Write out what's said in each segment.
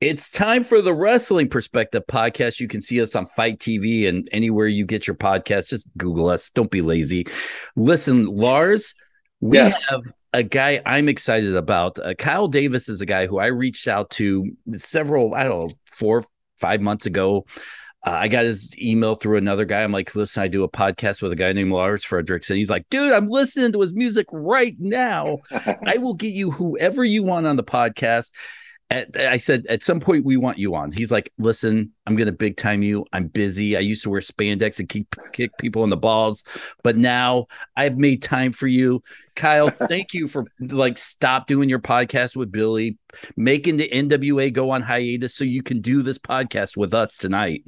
It's time for the Wrestling Perspective podcast. You can see us on FITE TV and anywhere you get your podcasts. Just Google us. Don't be lazy. Listen, Lars, we Yes. have a guy I'm excited about. Uh, Kyle Davis is a guy who I reached out to several, I don't know, four, five months ago. Uh, I got his email through another guy. I'm like, listen, I do a podcast with a guy named Lars Frederiksen. He's like, dude, I'm listening to his music right now. I will get you whoever you want on the podcast. At, I said, at some point, we want you on. He's like, listen, I'm going to big time you. I'm busy. I used to wear spandex and keep, kick people in the balls, but now I've made time for you. Kyle, thank you for like stop doing your podcast with Billy, making the NWA go on hiatus so you can do this podcast with us tonight.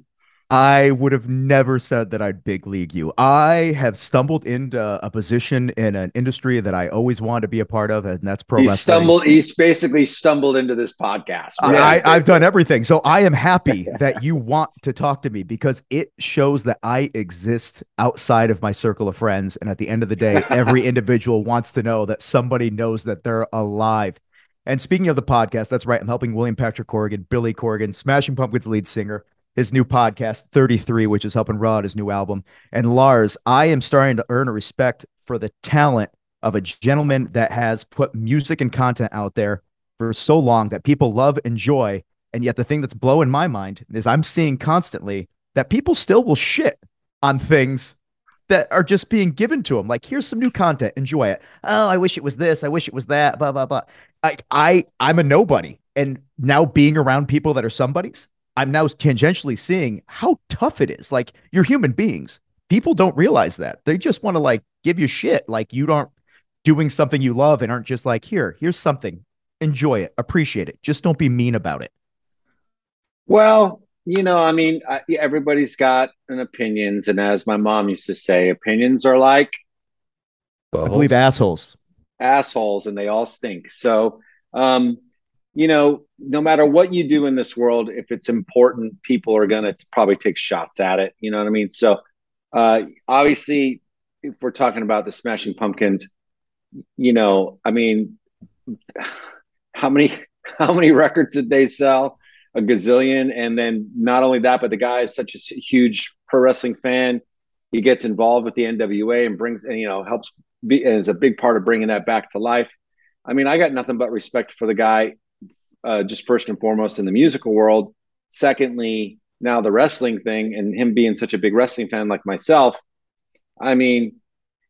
I would have never said that I'd big league you. I have stumbled into a position in an industry that I always wanted to be a part of, and that's pro he wrestling. stumbled. He's basically stumbled into this podcast. I, Really, I, I've done everything. So I am happy that you want to talk to me because it shows that I exist outside of my circle of friends. And at the end of the day, every individual wants to know that somebody knows that they're alive. And speaking of the podcast, that's right. I'm helping William Patrick Corgan, Billy Corgan, Smashing Pumpkins lead singer, his new podcast, 33, which is helping Rod his new album. And Lars, I am starting to earn a respect for the talent of a gentleman that has put music and content out there for so long that people love, and enjoy. And yet the thing that's blowing my mind is I'm seeing constantly that people still will shit on things that are just being given to them. Like, here's some new content, enjoy it. Oh, I wish it was this. I wish it was that. Blah blah blah. I I I'm a nobody, and now being around people that are somebodies, I'm now tangentially seeing how tough it is. Like, you're human beings. People don't realize that. They just want to like give you shit. Like you aren't doing something you love and aren't just like, here, here's something. Enjoy it, appreciate it. Just don't be mean about it. Well, you know, I mean, I, everybody's got an opinions, and as my mom used to say, opinions are like I believe assholes. assholes, and they all stink. So, um, you know, no matter what you do in this world, if it's important, people are going to probably take shots at it. You know what I mean? So, uh, obviously, if we're talking about the Smashing Pumpkins, you know, I mean, how many how many records did they sell? A gazillion, and then not only that, but the guy is such a huge pro wrestling fan. He gets involved with the NWA and brings and you know helps be and is a big part of bringing that back to life. I mean, I got nothing but respect for the guy, uh, just first and foremost in the musical world. Secondly, now the wrestling thing and him being such a big wrestling fan like myself. I mean,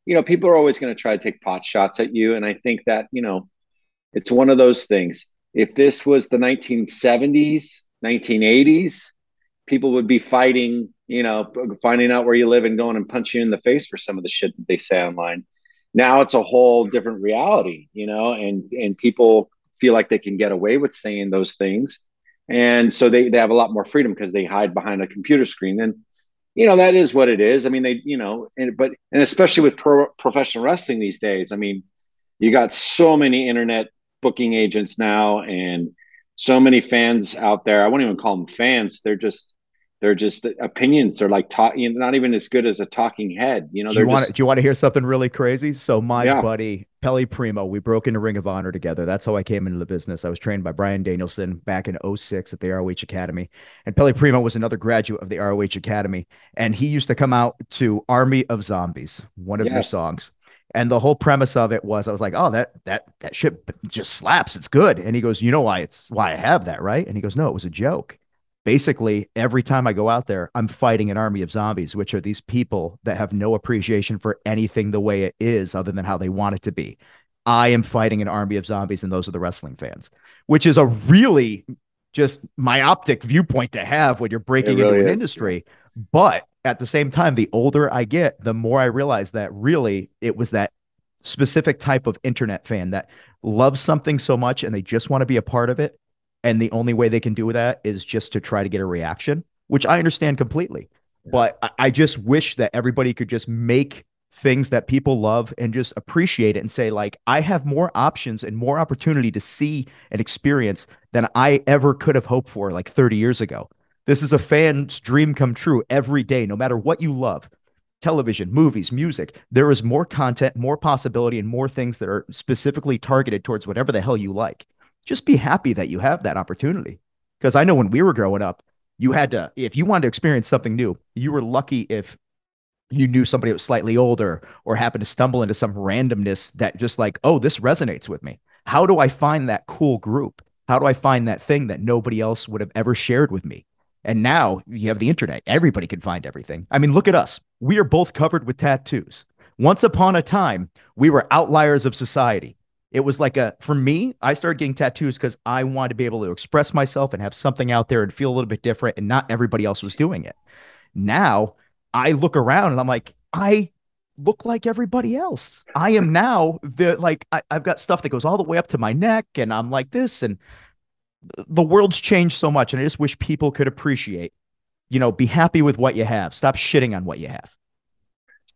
you know, people are always going to try to take pot shots at you. And I think that, you know, it's one of those things. If this was the 1970s, 1980s, people would be fighting, you know, finding out where you live and going and punch you in the face for some of the shit that they say online. Now it's a whole different reality, you know, and and people feel like they can get away with saying those things. And so they, they have a lot more freedom because they hide behind a computer screen. And you know that is what it is. I mean, they, you know, and but and especially with pro, professional wrestling these days. I mean, you got so many internet booking agents now, and so many fans out there. I won't even call them fans. They're just they're just opinions. They're like talk, you know, not even as good as a talking head. You know, Do you want just to, do you want to hear something really crazy? So my Yeah. buddy Pelle Primeau, we broke into Ring of Honor together. That's how I came into the business. I was trained by Bryan Danielson back in 06 at the ROH Academy. And Pelle Primeau was another graduate of the ROH Academy. And he used to come out to Army of Zombies, one of your songs. And the whole premise of it was I was like, oh, that that that shit just slaps. It's good. And he goes, you know why it's why I have that, right? And he goes, no, it was a joke basically every time I go out there, I'm fighting an army of zombies, which are these people that have no appreciation for anything the way it is other than how they want it to be. I am fighting an army of zombies, and those are the wrestling fans, which is a really just myopic viewpoint to have when you're breaking really into an is. industry. But at the same time, the older I get, the more I realize that really it was that specific type of internet fan that loves something so much and they just want to be a part of it and the only way they can do that is just to try to get a reaction, which I understand completely. But I, I just wish that everybody could just make things that people love and just appreciate it and say, like, I have more options and more opportunity to see and experience than I ever could have hoped for like 30 years ago. This is a fan's dream come true every day, no matter what you love television, movies, music. There is more content, more possibility, and more things that are specifically targeted towards whatever the hell you like just be happy that you have that opportunity. Because I know when we were growing up, you had to, if you wanted to experience something new, you were lucky if you knew somebody that was slightly older or happened to stumble into some randomness that just like, oh, this resonates with me. How do I find that cool group? How do I find that thing that nobody else would have ever shared with me? And now you have the internet. Everybody can find everything. I mean, look at us. We are both covered with tattoos. Once upon a time, we were outliers of society. It was like a, for me, I started getting tattoos because I wanted to be able to express myself and have something out there and feel a little bit different, and not everybody else was doing it. Now I look around and I'm like, I look like everybody else. I am now the, like, I, I've got stuff that goes all the way up to my neck, and I'm like this. And the world's changed so much. And I just wish people could appreciate, you know, be happy with what you have. Stop shitting on what you have.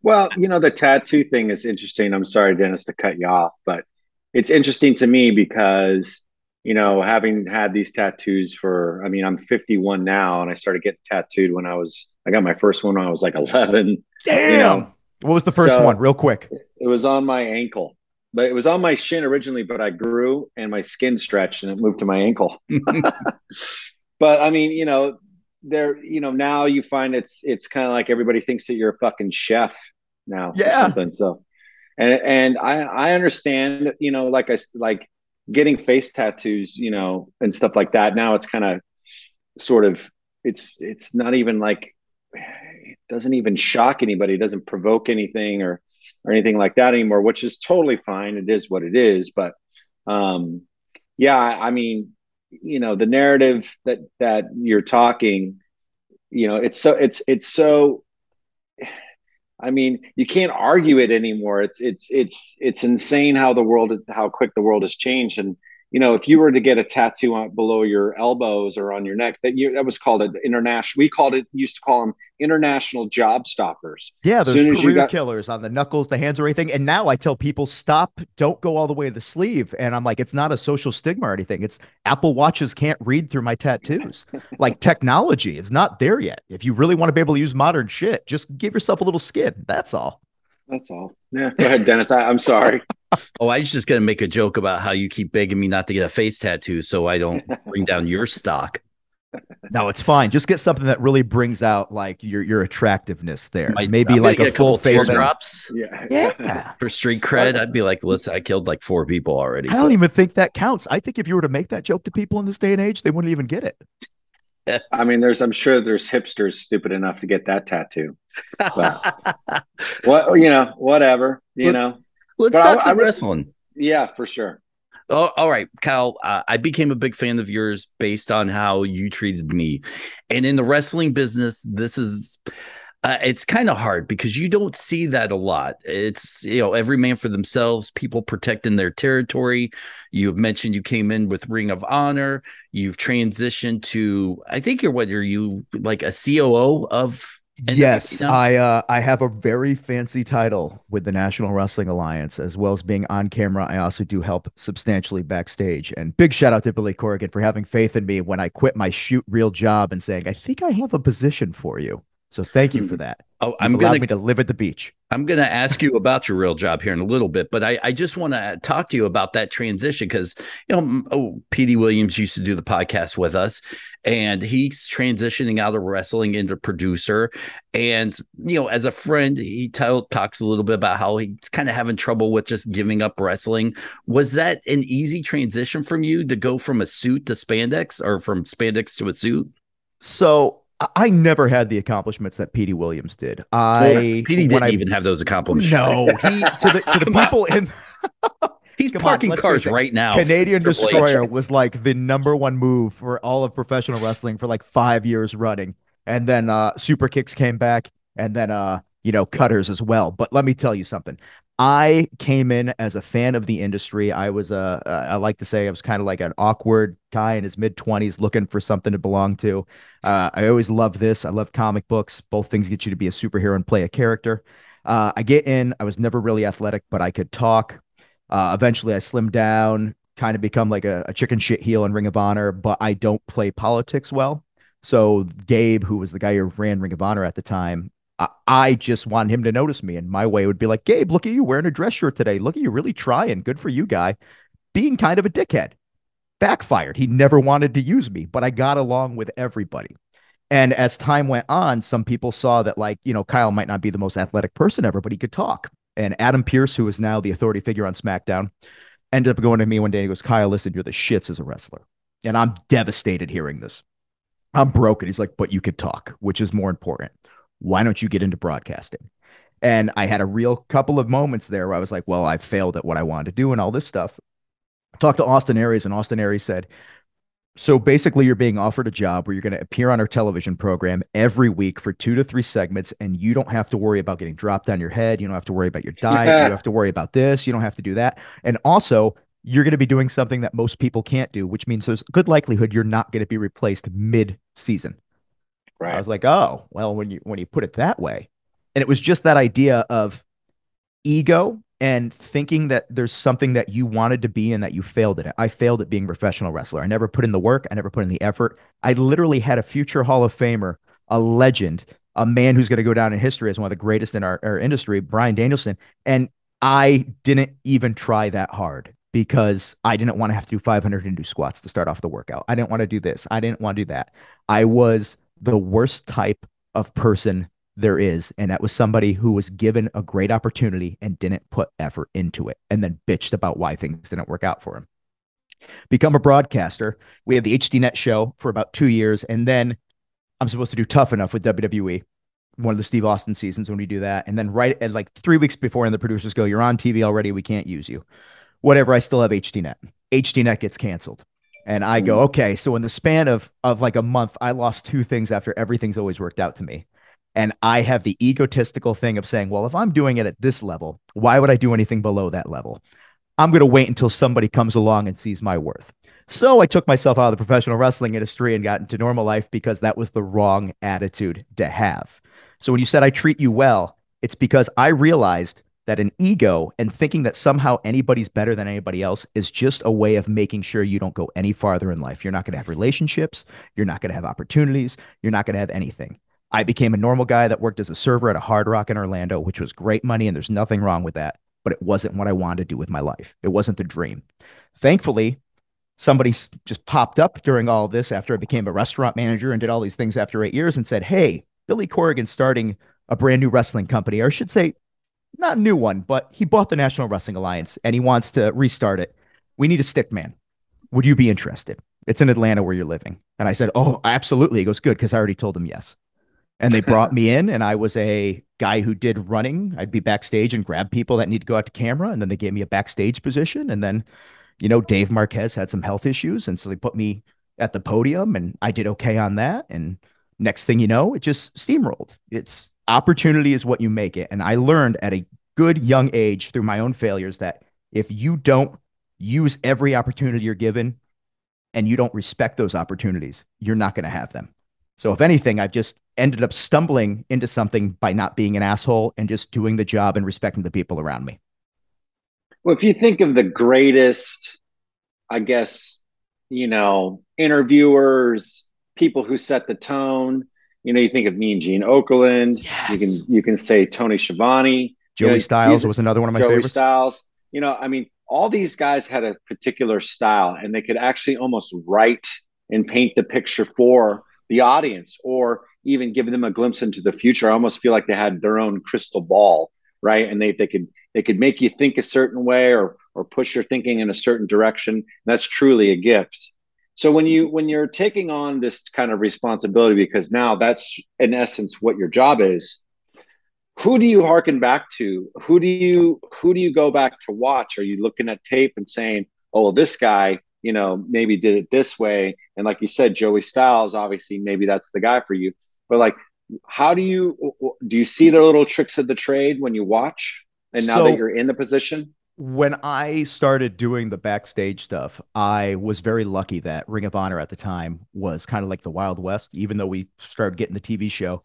Well, you know, the tattoo thing is interesting. I'm sorry, Dennis, to cut you off, but it's interesting to me because, you know, having had these tattoos for, I mean, I'm 51 now and I started getting tattooed when I was, I got my first one when I was like 11. Damn. You know? What was the first so one, real quick? It was on my ankle, but it was on my shin originally, but I grew and my skin stretched and it moved to my ankle. but I mean, you know, there, you know, now you find it's, it's kind of like everybody thinks that you're a fucking chef now. Yeah. So, and and I I understand, you know, like I like getting face tattoos, you know, and stuff like that. Now it's kind of sort of it's it's not even like it doesn't even shock anybody. It doesn't provoke anything or or anything like that anymore, which is totally fine. It is what it is. But um, yeah, I mean, you know, the narrative that that you're talking, you know, it's so it's it's so I mean, you can't argue it anymore. It's it's it's it's insane how the world how quick the world has changed. And you know, if you were to get a tattoo on below your elbows or on your neck, that you that was called an international. We called it used to call them international job stoppers. Yeah, those career got, killers on the knuckles, the hands, or anything. And now I tell people, stop, don't go all the way to the sleeve. And I'm like, it's not a social stigma or anything. It's Apple watches can't read through my tattoos. like technology is not there yet. If you really want to be able to use modern shit, just give yourself a little skin. That's all. That's all. Yeah. Go ahead, Dennis. I, I'm sorry. oh, I was just gonna make a joke about how you keep begging me not to get a face tattoo so I don't bring down your stock. No, it's fine. Just get something that really brings out like your your attractiveness there. Might, Maybe like a, a full face drops. Yeah. Yeah. For street cred, I'd be like, listen, I killed like four people already. I so. don't even think that counts. I think if you were to make that joke to people in this day and age, they wouldn't even get it. I mean, there's I'm sure there's hipsters stupid enough to get that tattoo. But what you know, whatever, you Let, know. Let's talk some wrestling. Yeah, for sure. Oh, all right, Kyle. Uh, I became a big fan of yours based on how you treated me, and in the wrestling business, this is uh, it's kind of hard because you don't see that a lot. It's you know every man for themselves. People protecting their territory. You've mentioned you came in with Ring of Honor. You've transitioned to I think you're what are you like a COO of yes, I uh, I have a very fancy title with the National Wrestling Alliance, as well as being on camera. I also do help substantially backstage. And big shout out to Billy Corgan for having faith in me when I quit my shoot real job and saying, "I think I have a position for you." So thank you for hmm. that. Oh, I'm You've gonna me to live at the beach. I'm gonna ask you about your real job here in a little bit, but I, I just want to talk to you about that transition because you know, oh, Petey Williams used to do the podcast with us, and he's transitioning out of wrestling into producer. And you know, as a friend, he talks a little bit about how he's kind of having trouble with just giving up wrestling. Was that an easy transition from you to go from a suit to spandex, or from spandex to a suit? So I never had the accomplishments that Petey Williams did. I Petey didn't I, even have those accomplishments. No, he to the to the people in. He's parking on, cars right now. Canadian Destroyer was like the number one move for all of professional wrestling for like five years running, and then uh, super kicks came back, and then uh, you know cutters as well. But let me tell you something. I came in as a fan of the industry. I was a, uh, I like to say I was kind of like an awkward guy in his mid 20s looking for something to belong to. Uh, I always loved this. I love comic books. Both things get you to be a superhero and play a character. Uh, I get in. I was never really athletic, but I could talk. Uh, eventually, I slimmed down, kind of become like a, a chicken shit heel in Ring of Honor, but I don't play politics well. So Gabe, who was the guy who ran Ring of Honor at the time, I just want him to notice me. And my way would be like, Gabe, look at you wearing a dress shirt today. Look at you really trying. Good for you, guy. Being kind of a dickhead. backfired. He never wanted to use me, but I got along with everybody. And as time went on, some people saw that, like, you know, Kyle might not be the most athletic person ever, but he could talk. And Adam Pearce, who is now the authority figure on SmackDown, ended up going to me one day and he goes, Kyle, listen, you're the shits as a wrestler. And I'm devastated hearing this. I'm broken. He's like, but you could talk, which is more important. Why don't you get into broadcasting? And I had a real couple of moments there where I was like, well, I failed at what I wanted to do and all this stuff. I talked to Austin Aries, and Austin Aries said, so basically, you're being offered a job where you're going to appear on our television program every week for two to three segments, and you don't have to worry about getting dropped on your head. You don't have to worry about your diet. you don't have to worry about this. You don't have to do that. And also, you're going to be doing something that most people can't do, which means there's good likelihood you're not going to be replaced mid-season. Right. I was like, oh, well, when you when you put it that way, and it was just that idea of ego and thinking that there's something that you wanted to be and that you failed at it. I failed at being a professional wrestler. I never put in the work. I never put in the effort. I literally had a future Hall of Famer, a legend, a man who's going to go down in history as one of the greatest in our, our industry, Bryan Danielson. And I didn't even try that hard because I didn't want to have to do 500 and do squats to start off the workout. I didn't want to do this. I didn't want to do that. I was the worst type of person there is. And that was somebody who was given a great opportunity and didn't put effort into it and then bitched about why things didn't work out for him. Become a broadcaster. We had the HDNet show for about two years. And then I'm supposed to do Tough Enough with WWE, one of the Steve Austin seasons when we do that. And then right at like three weeks before, and the producers go, You're on TV already. We can't use you. Whatever. I still have HDNet. HDNet gets canceled. And I go, mm-hmm. okay. So in the span of of like a month, I lost two things after everything's always worked out to me. And I have the egotistical thing of saying, well, if I'm doing it at this level, why would I do anything below that level? I'm going to wait until somebody comes along and sees my worth. So I took myself out of the professional wrestling industry and got into normal life because that was the wrong attitude to have. So when you said I treat you well, it's because I realized that an ego and thinking that somehow anybody's better than anybody else is just a way of making sure you don't go any farther in life. You're not going to have relationships. You're not going to have opportunities. You're not going to have anything. I became a normal guy that worked as a server at a hard rock in Orlando, which was great money, and there's nothing wrong with that. But it wasn't what I wanted to do with my life. It wasn't the dream. Thankfully, somebody just popped up during all this after I became a restaurant manager and did all these things after eight years and said, Hey, Billy Corgan starting a brand new wrestling company, or I should say, not a new one, but he bought the National Wrestling Alliance and he wants to restart it. We need a stick man. Would you be interested? It's in Atlanta where you're living. And I said, Oh, absolutely. He goes, Good, because I already told him yes and they brought me in and i was a guy who did running i'd be backstage and grab people that need to go out to camera and then they gave me a backstage position and then you know dave marquez had some health issues and so they put me at the podium and i did okay on that and next thing you know it just steamrolled it's opportunity is what you make it and i learned at a good young age through my own failures that if you don't use every opportunity you're given and you don't respect those opportunities you're not going to have them so if anything, I've just ended up stumbling into something by not being an asshole and just doing the job and respecting the people around me. Well, if you think of the greatest, I guess, you know, interviewers, people who set the tone, you know, you think of Mean Gene Okerlund, yes. you can you can say Tony Schiavone, Joey you know, Styles was another one of my Joey favorites. Styles, you know, I mean, all these guys had a particular style and they could actually almost write and paint the picture for the audience or even give them a glimpse into the future. I almost feel like they had their own crystal ball, right? And they they could they could make you think a certain way or or push your thinking in a certain direction. that's truly a gift. So when you mm-hmm. when you're taking on this kind of responsibility, because now that's in essence what your job is, who do you harken back to? Who do you who do you go back to watch? Are you looking at tape and saying, "Oh, well, this guy you know, maybe did it this way. And like you said, Joey Styles, obviously, maybe that's the guy for you. But like, how do you do? You see their little tricks of the trade when you watch, and now so, that you're in the position. When I started doing the backstage stuff, I was very lucky that Ring of Honor at the time was kind of like the Wild West. Even though we started getting the TV show,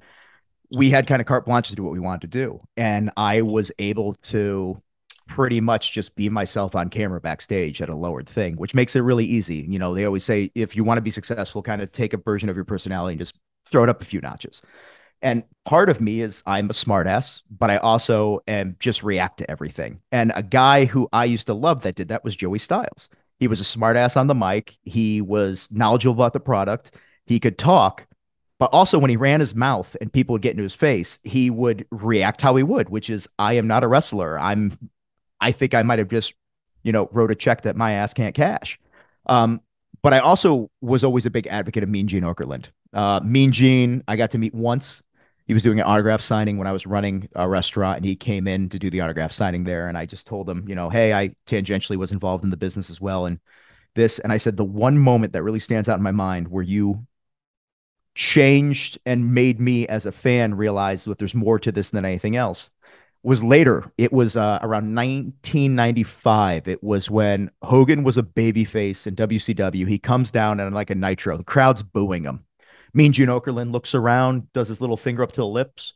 we had kind of carte blanche to do what we wanted to do, and I was able to pretty much just be myself on camera backstage at a lowered thing, which makes it really easy. You know, they always say if you want to be successful, kind of take a version of your personality and just throw it up a few notches. And part of me is I'm a smartass, but I also am just react to everything. And a guy who I used to love that did that was Joey Styles. He was a smartass on the mic. He was knowledgeable about the product. He could talk, but also when he ran his mouth and people would get into his face, he would react how he would, which is, I am not a wrestler. I'm, I think I might have just, you know, wrote a check that my ass can't cash. Um, but I also was always a big advocate of Mean Gene Okerlund. Uh, mean Gene, I got to meet once. He was doing an autograph signing when I was running a restaurant, and he came in to do the autograph signing there. And I just told him, you know, hey, I tangentially was involved in the business as well, and this. And I said the one moment that really stands out in my mind where you changed and made me as a fan realize that there's more to this than anything else was later. It was uh, around 1995. It was when Hogan was a babyface in WCW. He comes down and like a nitro. The crowd's booing him. Mean Gene Okerlund looks around, does his little finger up to the lips.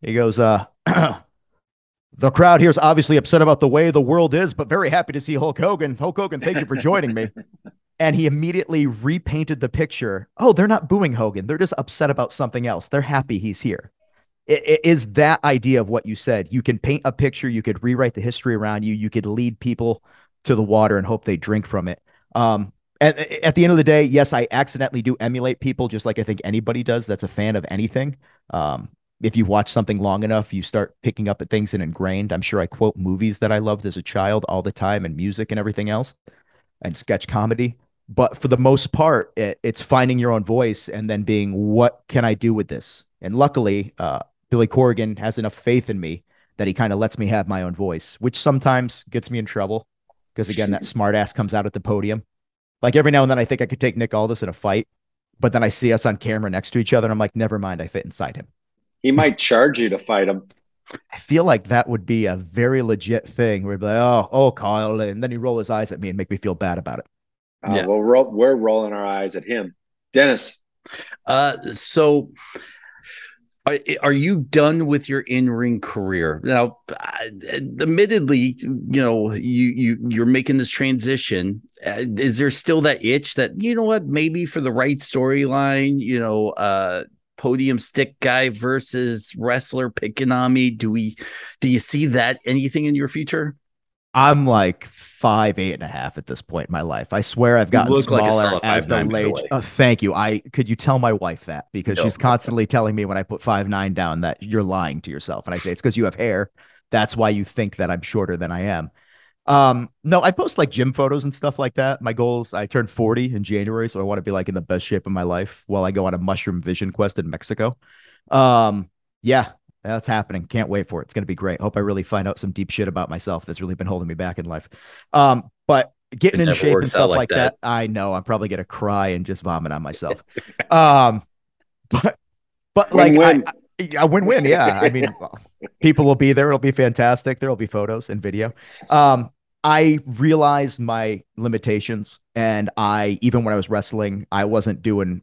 He goes, uh, the crowd here is obviously upset about the way the world is, but very happy to see Hulk Hogan. Hulk Hogan, thank you for joining me. and he immediately repainted the picture. Oh, they're not booing Hogan. They're just upset about something else. They're happy he's here. It, it is that idea of what you said. You can paint a picture, you could rewrite the history around you, you could lead people to the water and hope they drink from it. Um, at, at the end of the day, yes, I accidentally do emulate people, just like I think anybody does that's a fan of anything. Um, if you've watched something long enough, you start picking up at things and ingrained. I'm sure I quote movies that I loved as a child all the time and music and everything else and sketch comedy. But for the most part, it, it's finding your own voice and then being, what can I do with this? And luckily, uh, Billy Corgan has enough faith in me that he kind of lets me have my own voice, which sometimes gets me in trouble because again, that smartass comes out at the podium. Like every now and then, I think I could take Nick Aldis in a fight, but then I see us on camera next to each other, and I'm like, never mind, I fit inside him. He might charge you to fight him. I feel like that would be a very legit thing. Where he'd be like, "Oh, oh, Kyle," and then he'd roll his eyes at me and make me feel bad about it. Uh, yeah. Well, we're, we're rolling our eyes at him, Dennis. Uh, so are, are you done with your in-ring career now? Admittedly, you know you you you're making this transition. Uh, is there still that itch that you know what? Maybe for the right storyline, you know, uh, podium stick guy versus wrestler picking on me. Do we? Do you see that anything in your future? I'm like five, eight and a half at this point in my life. I swear I've gotten smaller like as the late. Oh, thank you. I could you tell my wife that because no, she's constantly telling me when I put five nine down that you're lying to yourself, and I say it's because you have hair. That's why you think that I'm shorter than I am. Um, no, I post like gym photos and stuff like that. My goals, I turned 40 in January, so I want to be like in the best shape of my life while I go on a mushroom vision quest in Mexico. Um, yeah, that's happening. Can't wait for it. It's going to be great. Hope I really find out some deep shit about myself that's really been holding me back in life. Um, but getting in shape and stuff like, that. that. I know I'm probably going to cry and just vomit on myself. um, but, but like, win, I, I win win. Yeah. I mean, people will be there. It'll be fantastic. There'll be photos and video. Um, I realized my limitations and I, even when I was wrestling, I wasn't doing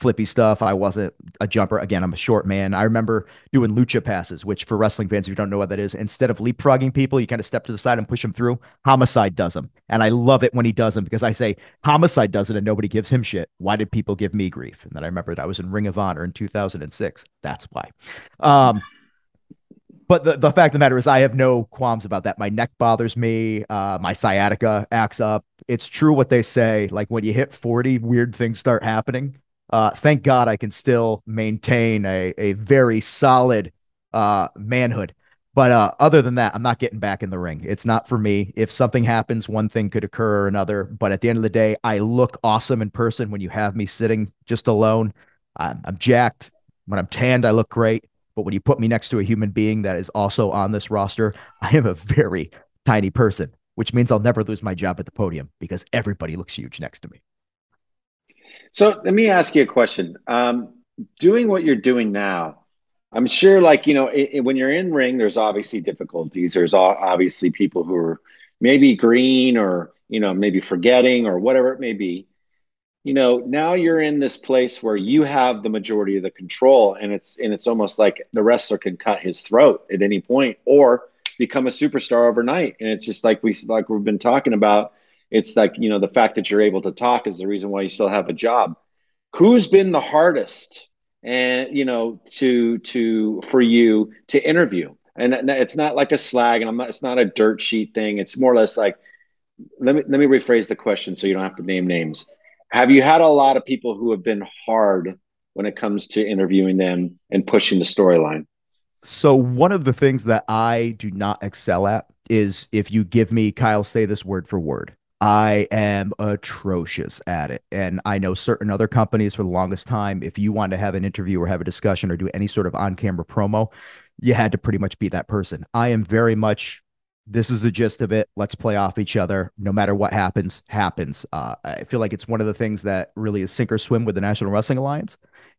flippy stuff. I wasn't a jumper. Again, I'm a short man. I remember doing lucha passes, which for wrestling fans, if you don't know what that is, instead of leapfrogging people, you kind of step to the side and push them through. Homicide does them. And I love it when he does them because I say, Homicide does it and nobody gives him shit. Why did people give me grief? And then I remember that I was in Ring of Honor in 2006. That's why. Um, but the, the fact of the matter is, I have no qualms about that. My neck bothers me. Uh, my sciatica acts up. It's true what they say. Like when you hit 40, weird things start happening uh, thank God I can still maintain a, a very solid uh, manhood. But uh, other than that, I'm not getting back in the ring. It's not for me. If something happens, one thing could occur or another. But at the end of the day, I look awesome in person when you have me sitting just alone. I'm, I'm jacked. When I'm tanned, I look great. But when you put me next to a human being that is also on this roster, I am a very tiny person, which means I'll never lose my job at the podium because everybody looks huge next to me. So let me ask you a question. Um, doing what you're doing now, I'm sure, like you know, it, it, when you're in ring, there's obviously difficulties. There's obviously people who are maybe green or you know maybe forgetting or whatever it may be. You know, now you're in this place where you have the majority of the control, and it's and it's almost like the wrestler can cut his throat at any point or become a superstar overnight. And it's just like we like we've been talking about it's like, you know, the fact that you're able to talk is the reason why you still have a job. Who's been the hardest and you know to to for you to interview? And it's not like a slag and I'm not it's not a dirt sheet thing. It's more or less like let me let me rephrase the question so you don't have to name names. Have you had a lot of people who have been hard when it comes to interviewing them and pushing the storyline? So one of the things that I do not excel at is if you give me Kyle say this word for word. I am atrocious at it. And I know certain other companies for the longest time, if you want to have an interview or have a discussion or do any sort of on camera promo, you had to pretty much be that person. I am very much, this is the gist of it. Let's play off each other. No matter what happens, happens. Uh, I feel like it's one of the things that really is sink or swim with the National Wrestling Alliance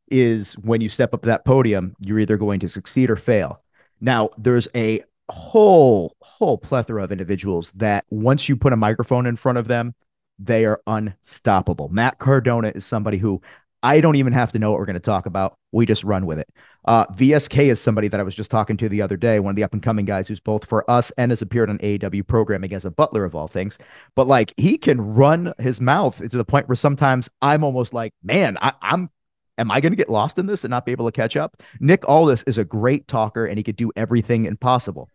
is when you step up to that podium, you're either going to succeed or fail. Now, there's a whole whole plethora of individuals that once you put a microphone in front of them, they are unstoppable. Matt Cardona is somebody who I don't even have to know what we're going to talk about. We just run with it. Uh, VSK is somebody that I was just talking to the other day, one of the up and coming guys who's both for us and has appeared on AEW programming as a butler of all things. But like he can run his mouth to the point where sometimes I'm almost like, man, I, I'm Am I going to get lost in this and not be able to catch up? Nick Aldis is a great talker and he could do everything impossible.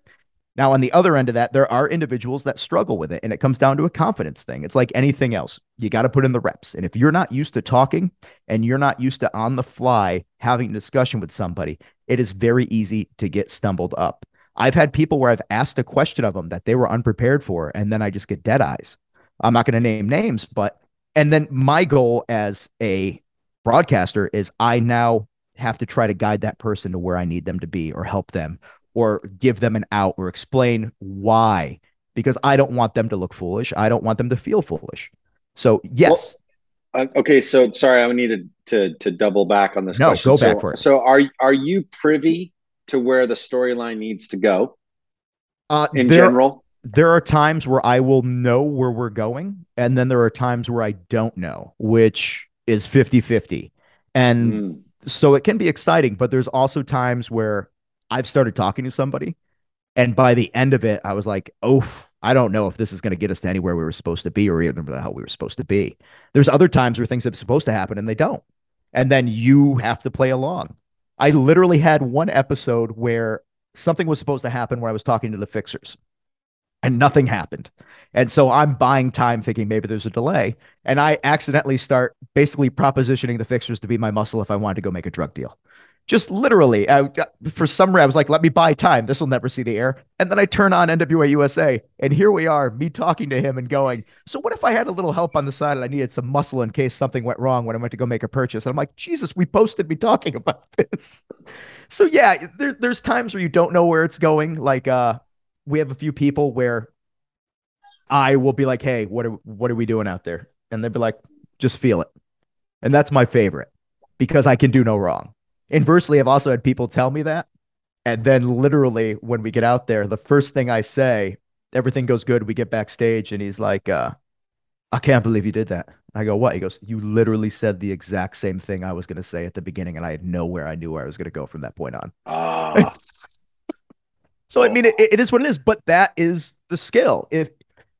Now, on the other end of that, there are individuals that struggle with it, and it comes down to a confidence thing. It's like anything else. You got to put in the reps. And if you're not used to talking and you're not used to on the fly having a discussion with somebody, it is very easy to get stumbled up. I've had people where I've asked a question of them that they were unprepared for, and then I just get dead eyes. I'm not going to name names, but, and then my goal as a broadcaster is I now have to try to guide that person to where I need them to be or help them or give them an out or explain why because I don't want them to look foolish. I don't want them to feel foolish. So yes. Well, uh, okay, so sorry, I needed to to double back on this. No, question. go so, back for it. So are are you privy to where the storyline needs to go? Uh, in there, general, there are times where I will know where we're going, and then there are times where I don't know, which is 50-50. And mm. so it can be exciting, but there's also times where I've started talking to somebody, and by the end of it, I was like, oh, I don't know if this is going to get us to anywhere we were supposed to be or even the hell we were supposed to be. There's other times where things are supposed to happen and they don't. And then you have to play along. I literally had one episode where something was supposed to happen where I was talking to the fixers and nothing happened. And so I'm buying time thinking maybe there's a delay. And I accidentally start basically propositioning the fixers to be my muscle if I wanted to go make a drug deal just literally I, for some reason I was like, let me buy time. This will never see the air. And then I turn on NWA USA, and here we are, me talking to him and going, so what if I had a little help on the side and I needed some muscle in case something went wrong when I went to go make a purchase? And I'm like, Jesus, we posted me talking about this. So yeah, there, there's times where you don't know where it's going. Like uh, we have a few people where I will be like, hey, what are what are we doing out there? And they'd be like, just feel it. And that's my favorite because I can do no wrong. Inversely, I've also had people tell me that. And then literally when we get out there, the first thing I say, everything goes good. We get backstage and he's like, uh, I can't believe you did that. I go, what? He goes, you literally said the exact same thing I was going to say at the beginning. And I had nowhere I knew where I was going to go from that point on. Uh, so, I mean, it, it is what it is, but that is the skill. If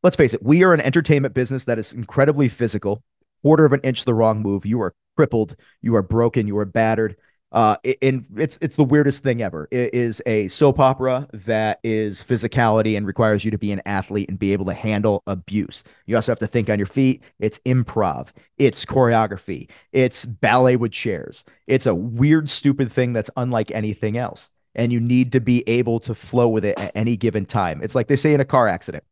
let's face it, we are an entertainment business that is incredibly physical. Quarter of an inch the wrong move, you are crippled, you are broken, you are battered. Uh, and it's it's the weirdest thing ever. It is a soap opera that is physicality and requires you to be an athlete and be able to handle abuse. You also have to think on your feet. It's improv. It's choreography. It's ballet with chairs. It's a weird, stupid thing that's unlike anything else. And you need to be able to flow with it at any given time. It's like they say in a car accident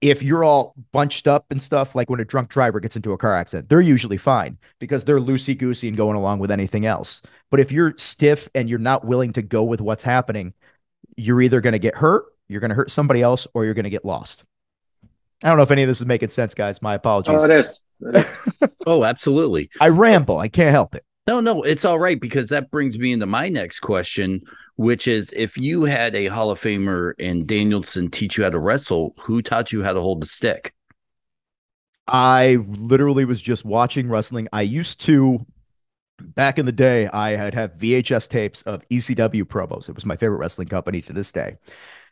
if you're all bunched up and stuff, like when a drunk driver gets into a car accident, they're usually fine because they're loosey goosey and going along with anything else. But if you're stiff and you're not willing to go with what's happening, you're either going to get hurt, you're going to hurt somebody else, or you're going to get lost. I don't know if any of this is making sense, guys. My apologies. Oh, it is. It is. oh, absolutely. I ramble. I can't help it. No, no, it's all right because that brings me into my next question, which is if you had a Hall of Famer and Danielson teach you how to wrestle, who taught you how to hold the stick? I literally was just watching wrestling. I used to back in the day, I had have VHS tapes of ECW promos. It was my favorite wrestling company to this day.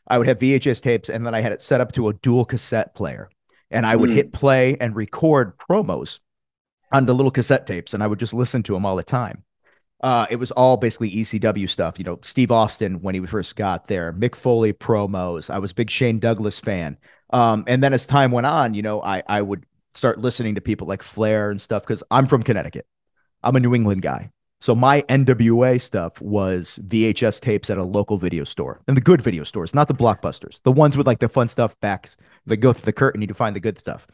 I would have VHS tapes and then I had it set up to a dual cassette player. And I would mm. hit play and record promos onto little cassette tapes and I would just listen to them all the time. Uh, it was all basically ECW stuff. You know, Steve Austin when he first got there, Mick Foley promos. I was big Shane Douglas fan. Um, and then as time went on, you know, I I would start listening to people like Flair and stuff because I'm from Connecticut. I'm a New England guy. So my NWA stuff was VHS tapes at a local video store and the good video stores, not the blockbusters, the ones with like the fun stuff back that go through the curtain. You to find the good stuff.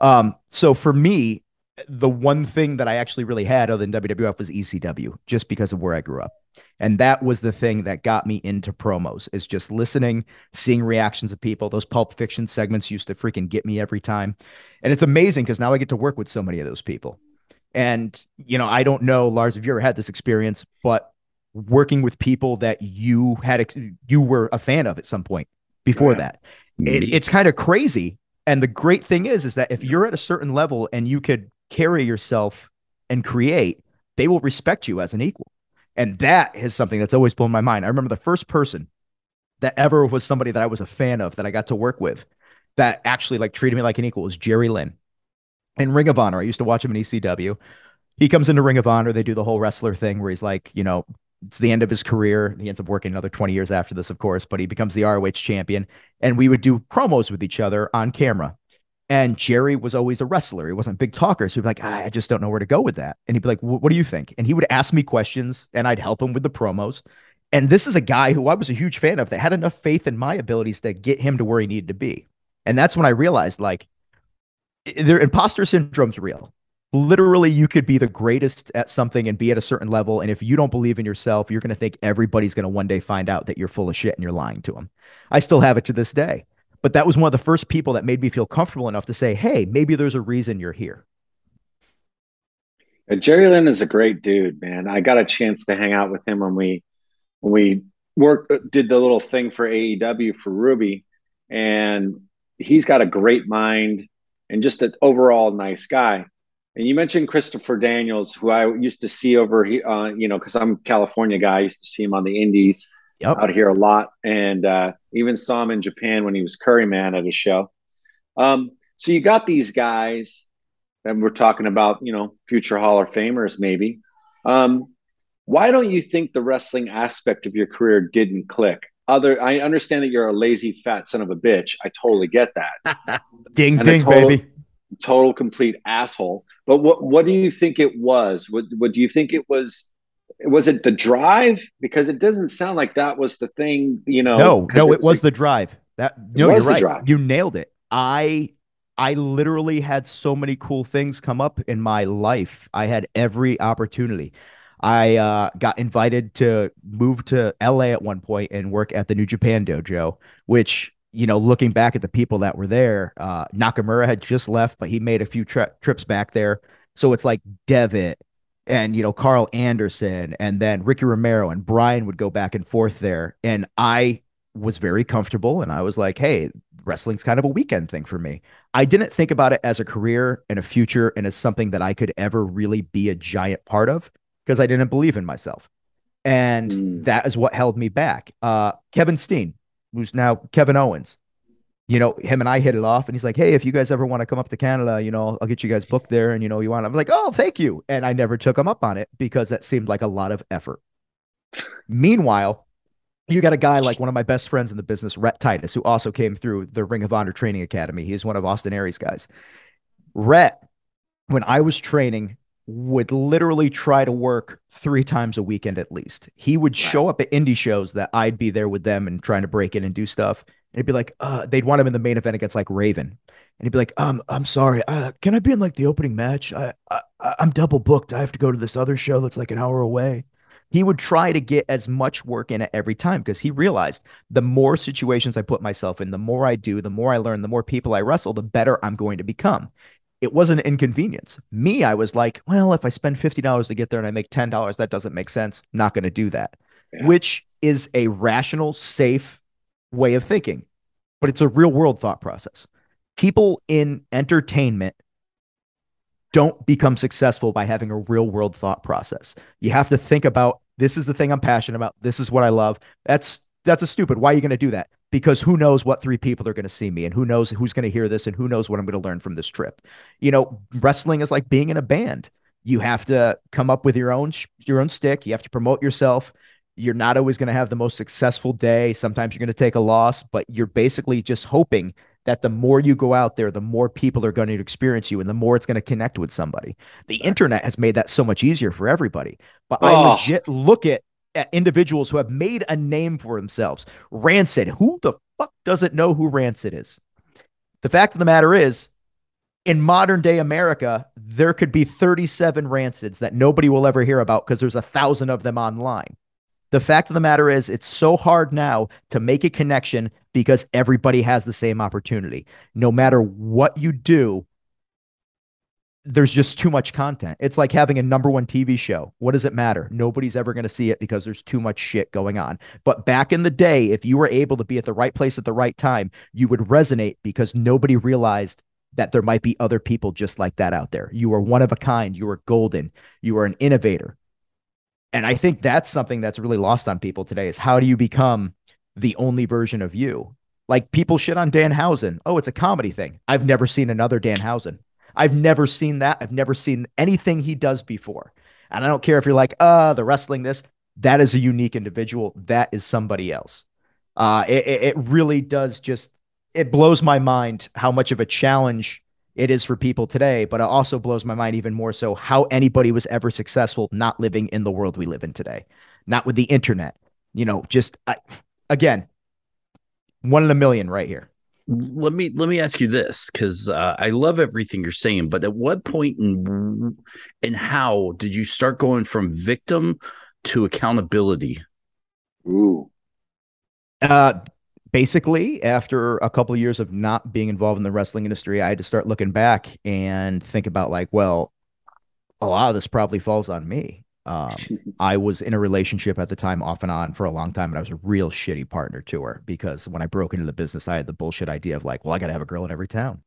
Um, so for me, the one thing that I actually really had other than WWF was ECW, just because of where I grew up. And that was the thing that got me into promos is just listening, seeing reactions of people. Those Pulp Fiction segments used to freaking get me every time. And it's amazing because now I get to work with so many of those people. And, you know, I don't know, Lars, if you ever had this experience, but working with people that you had, you were a fan of at some point before yeah. that, it, it's kind of crazy. And the great thing is, is that if you're at a certain level and you could carry yourself and create, they will respect you as an equal. And that is something that's always blown my mind. I remember the first person that ever was somebody that I was a fan of that I got to work with that actually like treated me like an equal was Jerry Lynn in Ring of Honor. I used to watch him in ECW. He comes into Ring of Honor. They do the whole wrestler thing where he's like, you know, it's the end of his career. He ends up working another 20 years after this, of course, but he becomes the ROH champion. And we would do promos with each other on camera. And Jerry was always a wrestler. He wasn't a big talker. So he'd be like, ah, I just don't know where to go with that. And he'd be like, What do you think? And he would ask me questions and I'd help him with the promos. And this is a guy who I was a huge fan of that had enough faith in my abilities to get him to where he needed to be. And that's when I realized like their imposter syndrome's real. Literally, you could be the greatest at something and be at a certain level. And if you don't believe in yourself, you're going to think everybody's going to one day find out that you're full of shit and you're lying to them. I still have it to this day. But that was one of the first people that made me feel comfortable enough to say, hey, maybe there's a reason you're here. Jerry Lynn is a great dude, man. I got a chance to hang out with him when we when we worked did the little thing for AEW for Ruby, and he's got a great mind and just an overall nice guy. And you mentioned Christopher Daniels, who I used to see over here, uh, you know, because I'm a California guy. I used to see him on the Indies yep. out here a lot, and uh, even saw him in Japan when he was Curry Man at a show. Um, so you got these guys, and we're talking about, you know, future Hall of Famers, maybe. Um, why don't you think the wrestling aspect of your career didn't click? Other, I understand that you're a lazy fat son of a bitch. I totally get that. ding and ding, total, baby. Total complete asshole. But what what do you think it was? What what do you think it was? Was it the drive? Because it doesn't sound like that was the thing. You know, no, no, it, it was, was like, the drive. That no, you're right. Drive. You nailed it. I I literally had so many cool things come up in my life. I had every opportunity. I uh, got invited to move to LA at one point and work at the New Japan Dojo, which you know, looking back at the people that were there, uh, Nakamura had just left, but he made a few tri- trips back there. So it's like Devitt and, you know, Karl Anderson and then Rocky Romero and Brian would go back and forth there. And I was very comfortable and I was like, hey, wrestling's kind of a weekend thing for me. I didn't think about it as a career and a future and as something that I could ever really be a giant part of because I didn't believe in myself. And mm. that is what held me back. Uh, Kevin Steen, who's now Kevin Owens. You know, him and I hit it off, and he's like, "Hey, if you guys ever want to come up to Canada, you know, I'll get you guys booked there, and you know, you want." I'm like, "Oh, thank you," and I never took him up on it because that seemed like a lot of effort. Meanwhile, you got a guy like one of my best friends in the business, Rhett Titus, who also came through the Ring of Honor Training Academy. He's one of Austin Aries' guys. Rhett, when I was training, would literally try to work three times a weekend at least. He would show up at indie shows that I'd be there with them and trying to break in and do stuff. And it'd be like, uh, they'd want him in the main event against like Raven. And he'd be like, um, I'm sorry, uh, can I be in like the opening match? I, I I'm double booked. I have to go to this other show that's like an hour away. He would try to get as much work in it every time because he realized the more situations I put myself in, the more I do, the more I learn, the more people I wrestle, the better I'm going to become it wasn't an inconvenience. Me, I was like, well, if I spend $50 to get there and I make $10, that doesn't make sense. Not going to do that, yeah. which is a rational, safe way of thinking, but it's a real world thought process. People in entertainment don't become successful by having a real world thought process. You have to think about this is the thing I'm passionate about. This is what I love. That's that's a stupid. Why are you going to do that? Because who knows what three people are going to see me and who knows who's going to hear this and who knows what I'm going to learn from this trip. You know, wrestling is like being in a band. You have to come up with your own your own stick. You have to promote yourself. You're not always going to have the most successful day. Sometimes you're going to take a loss, but you're basically just hoping that the more you go out there, the more people are going to experience you and the more it's going to connect with somebody. The internet has made that so much easier for everybody. But oh. I legit look at, at individuals who have made a name for themselves. Rancid, who the fuck doesn't know who Rancid is? The fact of the matter is, in modern day America, there could be 37 Rancids that nobody will ever hear about because there's a thousand of them online. The fact of the matter is, it's so hard now to make a connection because everybody has the same opportunity. No matter what you do, there's just too much content. It's like having a number one TV show. What does it matter? Nobody's ever going to see it because there's too much shit going on. But back in the day, if you were able to be at the right place at the right time, you would resonate because nobody realized that there might be other people just like that out there. You are one of a kind. You are golden. You are an innovator. And I think that's something that's really lost on people today is how do you become the only version of you? Like people shit on Danhausen. Oh, it's a comedy thing. I've never seen another Danhausen. I've never seen that. I've never seen anything he does before. And I don't care if you're like, uh, the wrestling this. That is a unique individual. That is somebody else. Uh, it, it really does just it blows my mind how much of a challenge it is for people today, but it also blows my mind even more so how anybody was ever successful not living in the world we live in today, not with the internet. You know, just I, again, one in a million right here. Let me let me ask you this because uh, I love everything you're saying, but at what point and and how did you start going from victim to accountability? Ooh, uh, basically after a couple of years of not being involved in the wrestling industry i had to start looking back and think about like well a lot of this probably falls on me um, i was in a relationship at the time off and on for a long time and i was a real shitty partner to her because when i broke into the business i had the bullshit idea of like well i gotta have a girl in every town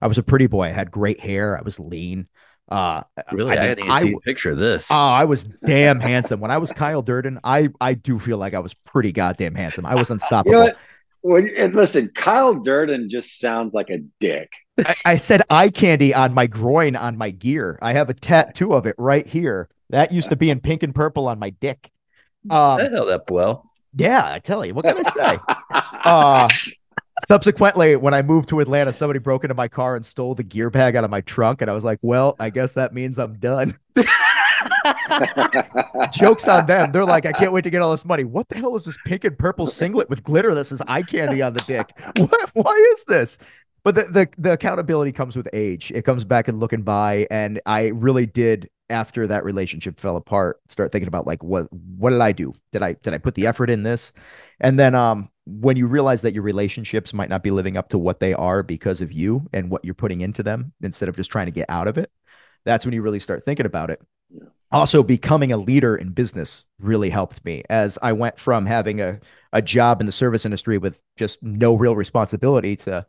i was a pretty boy i had great hair i was lean uh, really, I, I didn't see a picture of this. Oh, I was damn handsome when I was Kyle Durden. I I do feel like I was pretty goddamn handsome. I was unstoppable. You know when, and listen, Kyle Durden just sounds like a dick. I, I, said eye candy on my groin on my gear. I have a tattoo of it right here. That used to be in pink and purple on my dick. Um, that held up well. Yeah, I tell you, what can I say? uh, subsequently, when I moved to Atlanta, somebody broke into my car and stole the gear bag out of my trunk, and I was like, "Well, I guess that means I'm done." Jokes on them. They're like, I can't wait to get all this money. What the hell is this pink and purple singlet with glitter that says eye candy on the dick? What, why is this? But the, the the accountability comes with age. It comes back and looking by. And I really did after that relationship fell apart, start thinking about like what what did I do? Did I did I put the effort in this? And then um when you realize that your relationships might not be living up to what they are because of you and what you're putting into them instead of just trying to get out of it, that's when you really start thinking about it also becoming a leader in business really helped me as I went from having a, a job in the service industry with just no real responsibility to,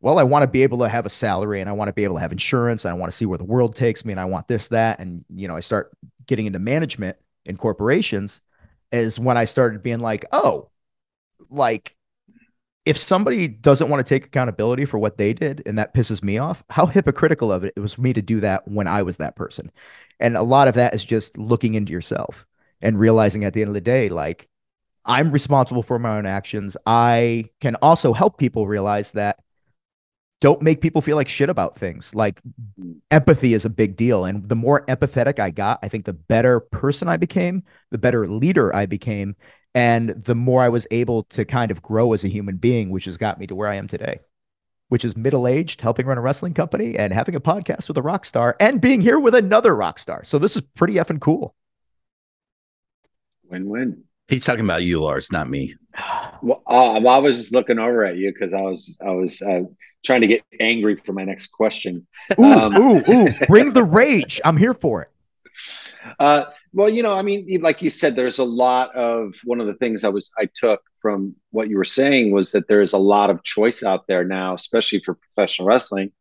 well, I want to be able to have a salary and I want to be able to have insurance and I want to see where the world takes me and I want this, that. And, you know, I start getting into management in corporations is when I started being like, oh, like if somebody doesn't want to take accountability for what they did and that pisses me off, how hypocritical of it it was me to do that when I was that person. And a lot of that is just looking into yourself and realizing at the end of the day, like, I'm responsible for my own actions. I can also help people realize that don't make people feel like shit about things. Like empathy is a big deal. And the more empathetic I got, I think the better person I became, the better leader I became, and the more I was able to kind of grow as a human being, which has got me to where I am today, which is middle aged, helping run a wrestling company and having a podcast with a rock star and being here with another rock star. So this is pretty effing cool. Win win. He's talking about you, Lars, not me. Well, uh, I was just looking over at you because I was I was uh, trying to get angry for my next question. Ooh, um, ooh, ooh! Bring the rage. I'm here for it. Uh, well, you know, I mean, like you said, there's a lot of one of the things I was I took from what you were saying was that there's a lot of choice out there now, especially for professional wrestling.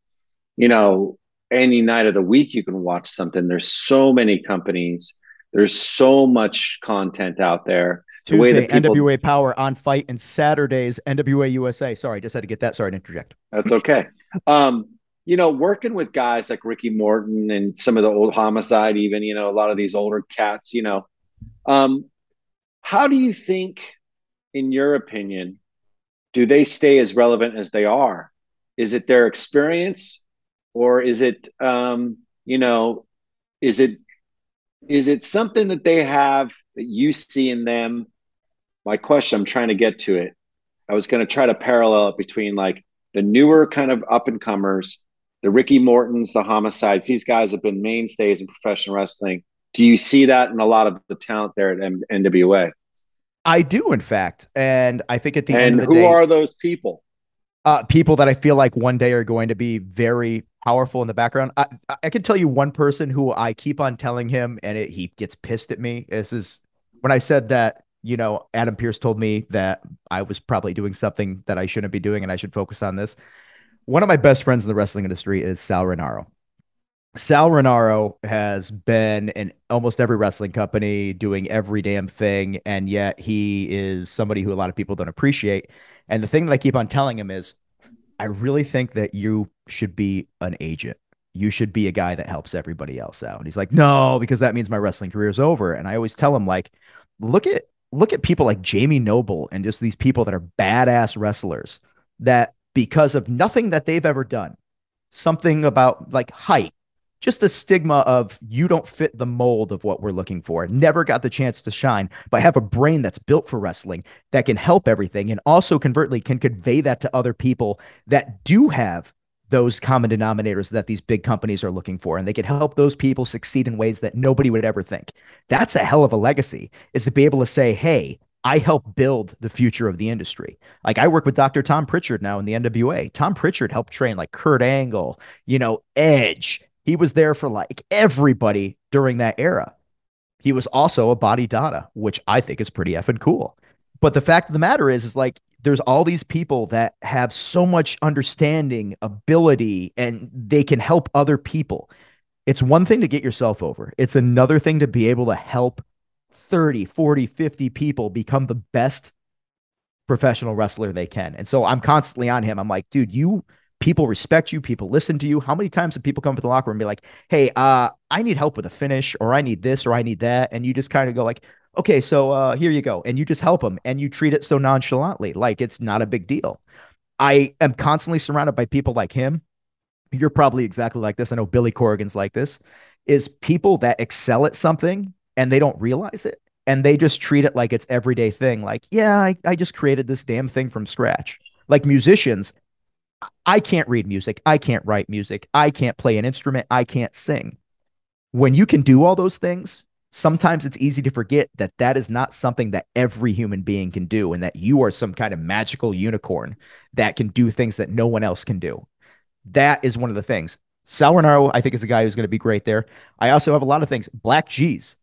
You know, any night of the week you can watch something. There's so many companies. There's so much content out there. Tuesday, the people... NWA Power on FITE, and Saturdays NWA USA. Sorry, I just had to get that. Sorry to interject. That's okay. um, you know, working with guys like Ricky Morton and some of the old homicide, even, you know, a lot of these older cats, you know, um, how do you think, in your opinion, do they stay as relevant as they are? Is it their experience or is it, um, you know, is it, is it something that they have that you see in them? My question, I'm trying to get to it. I was going to try to parallel it between like the newer kind of up and comers the Ricky Mortons, the homicides, these guys have been mainstays in professional wrestling. Do you see that in a lot of the talent there at M- NWA? I do, in fact, and I think at the and end of the who day, are those people? uh, people that I feel like one day are going to be very powerful in the background. I, I can tell you one person who I keep on telling him, and it, he gets pissed at me. This is when I said that, you know, Adam Pearce told me that I was probably doing something that I shouldn't be doing and I should focus on this. One of my best friends in the wrestling industry is Sal Rinauro. Sal Rinauro has been in almost every wrestling company doing every damn thing. And yet he is somebody who a lot of people don't appreciate. And the thing that I keep on telling him is, I really think that you should be an agent. You should be a guy that helps everybody else out. And he's like, no, because that means my wrestling career is over. And I always tell him, like, look at look at people like Jamie Noble and just these people that are badass wrestlers that because of nothing that they've ever done, something about like height, just a stigma of you don't fit the mold of what we're looking for. Never got the chance to shine, but have a brain that's built for wrestling that can help everything and also convertly can convey that to other people that do have those common denominators that these big companies are looking for and they can help those people succeed in ways that nobody would ever think. That's a hell of a legacy is to be able to say, "Hey, I help build the future of the industry. Like I work with Dr. Tom Prichard now in the NWA. Tom Prichard helped train like Kurt Angle, you know, Edge. He was there for like everybody during that era. He was also a body Donna, which I think is pretty effing cool. But the fact of the matter is, is like there's all these people that have so much understanding, ability, and they can help other people. It's one thing to get yourself over. It's another thing to be able to help 30, 40, 50 people become the best professional wrestler they can. And so I'm constantly on him. I'm like, dude, you people respect you, people listen to you. How many times have people come to the locker room and be like, hey, uh, I need help with a finish, or I need this, or I need that. And you just kind of go like, okay, so uh, here you go. And you just help them and you treat it so nonchalantly, like it's not a big deal. I am constantly surrounded by people like him. You're probably exactly like this. I know Billy Corgan's like this, is people that excel at something and they don't realize it and they just treat it like it's everyday thing like yeah I, I just created this damn thing from scratch like musicians i can't read music i can't write music i can't play an instrument i can't sing when you can do all those things sometimes it's easy to forget that that is not something that every human being can do and that you are some kind of magical unicorn that can do things that no one else can do that is one of the things Sal I think, is a guy who's going to be great there. I also have a lot of things. BLK Jeez.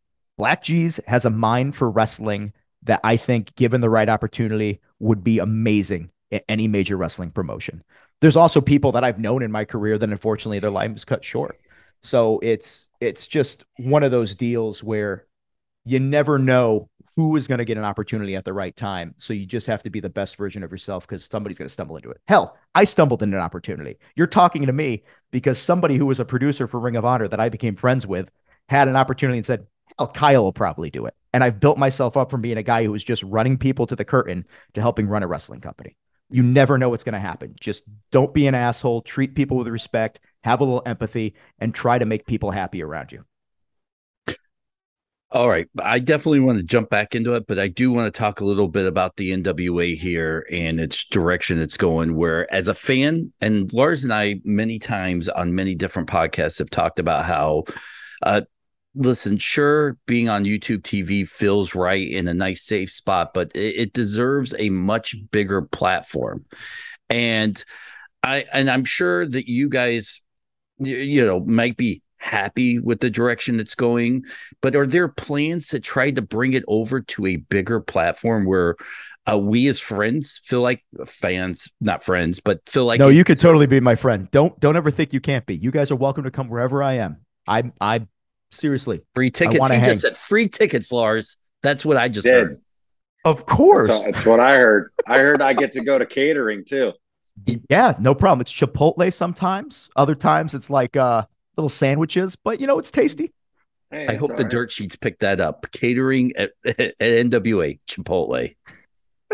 BLK Jeez has a mind for wrestling that I think, given the right opportunity, would be amazing at any major wrestling promotion. There's also people that I've known in my career that unfortunately their life cut short. So it's it's just one of those deals where you never know who is going to get an opportunity at the right time. So you just have to be the best version of yourself because somebody's going to stumble into it. Hell, I stumbled into an opportunity. You're talking to me because somebody who was a producer for Ring of Honor that I became friends with had an opportunity and said, Hell, Kyle will probably do it. And I've built myself up from being a guy who was just running people to the curtain to helping run a wrestling company. You never know what's going to happen. Just don't be an asshole. Treat people with respect. Have a little empathy and try to make people happy around you. All right. I definitely want to jump back into it, but I do want to talk a little bit about the NWA here and its direction it's going. Where, as a fan, and Lars and I, many times on many different podcasts, have talked about how uh, listen, sure, being on YouTube TV feels right in a nice, safe spot, but it, it deserves a much bigger platform. And I and I'm sure that you guys, you, know, might be happy with the direction it's going, but are there plans to try to bring it over to a bigger platform where uh, we as friends feel like fans, not friends, but feel like no, it, you could totally be my friend. Don't don't ever think you can't be. You guys are welcome to come wherever I am. I I Seriously, free tickets. You hang. just said free tickets, Lars. That's what I just Did. heard. Of course, that's, that's, what I heard. I heard I get to go to catering too. Yeah, no problem. It's Chipotle sometimes. Other times it's like uh little sandwiches, but you know, it's tasty. Hey, I hope the right. dirt sheets pick that up. Catering at, at NWA Chipotle.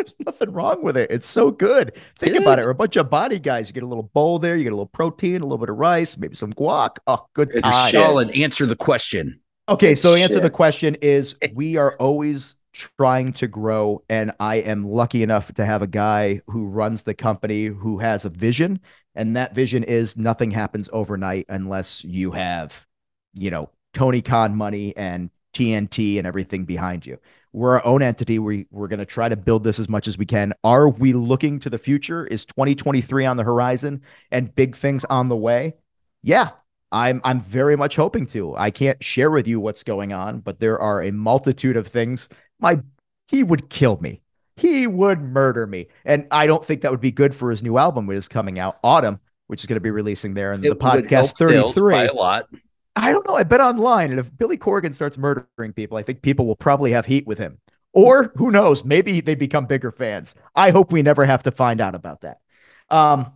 There's nothing wrong with it. It's so good. Think It about is. it. We're a bunch of body guys. You get a little bowl there, you get a little protein, a little bit of rice, maybe some guac. Oh, good It's time. shit. Colin, answer the question. Okay, so Good answer the question is we are always trying to grow and I am lucky enough to have a guy who runs the company who has a vision and that vision is nothing happens overnight unless you have you know Tony Khan money and TNT and everything behind you. We're our own entity. We we're going to try to build this as much as we can. Are we looking to the future? Is 2023 on the horizon and big things on the way? Yeah, I'm I'm very much hoping to. I can't share with you what's going on, but there are a multitude of things. My he would kill me. He would murder me. And I don't think that would be good for his new album which is coming out autumn, which is going to be releasing there the It would podcast help sales 33. by a lot. I don't know. I bet online, and if Billy Corgan starts murdering people, I think people will probably have heat with him. Or who knows? Maybe they become bigger fans. I hope we never have to find out about that. Um,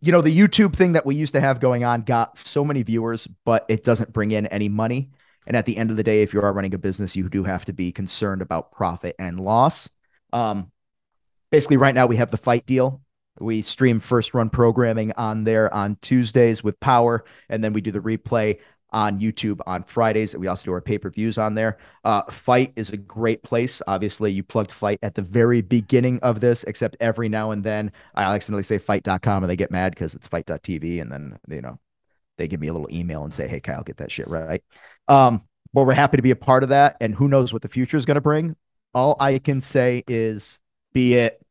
you know, the YouTube thing that we used to have going on got so many viewers, but it doesn't bring in any money. And at the end of the day, if you are running a business, you do have to be concerned about profit and loss. Um, basically, right now we have the FITE deal. We stream first run programming on there on Tuesdays with Power, and then we do the replay on YouTube on Fridays. We also do our pay per views on there. Uh, FITE is a great place. Obviously, you plugged FITE at the very beginning of this, except every now and then I accidentally say fite.com and they get mad because it's fite.tv. And then, you know, they give me a little email and say, hey, Kyle, get that shit right. Um, but we're happy to be a part of that. And who knows what the future is going to bring. All I can say is, be it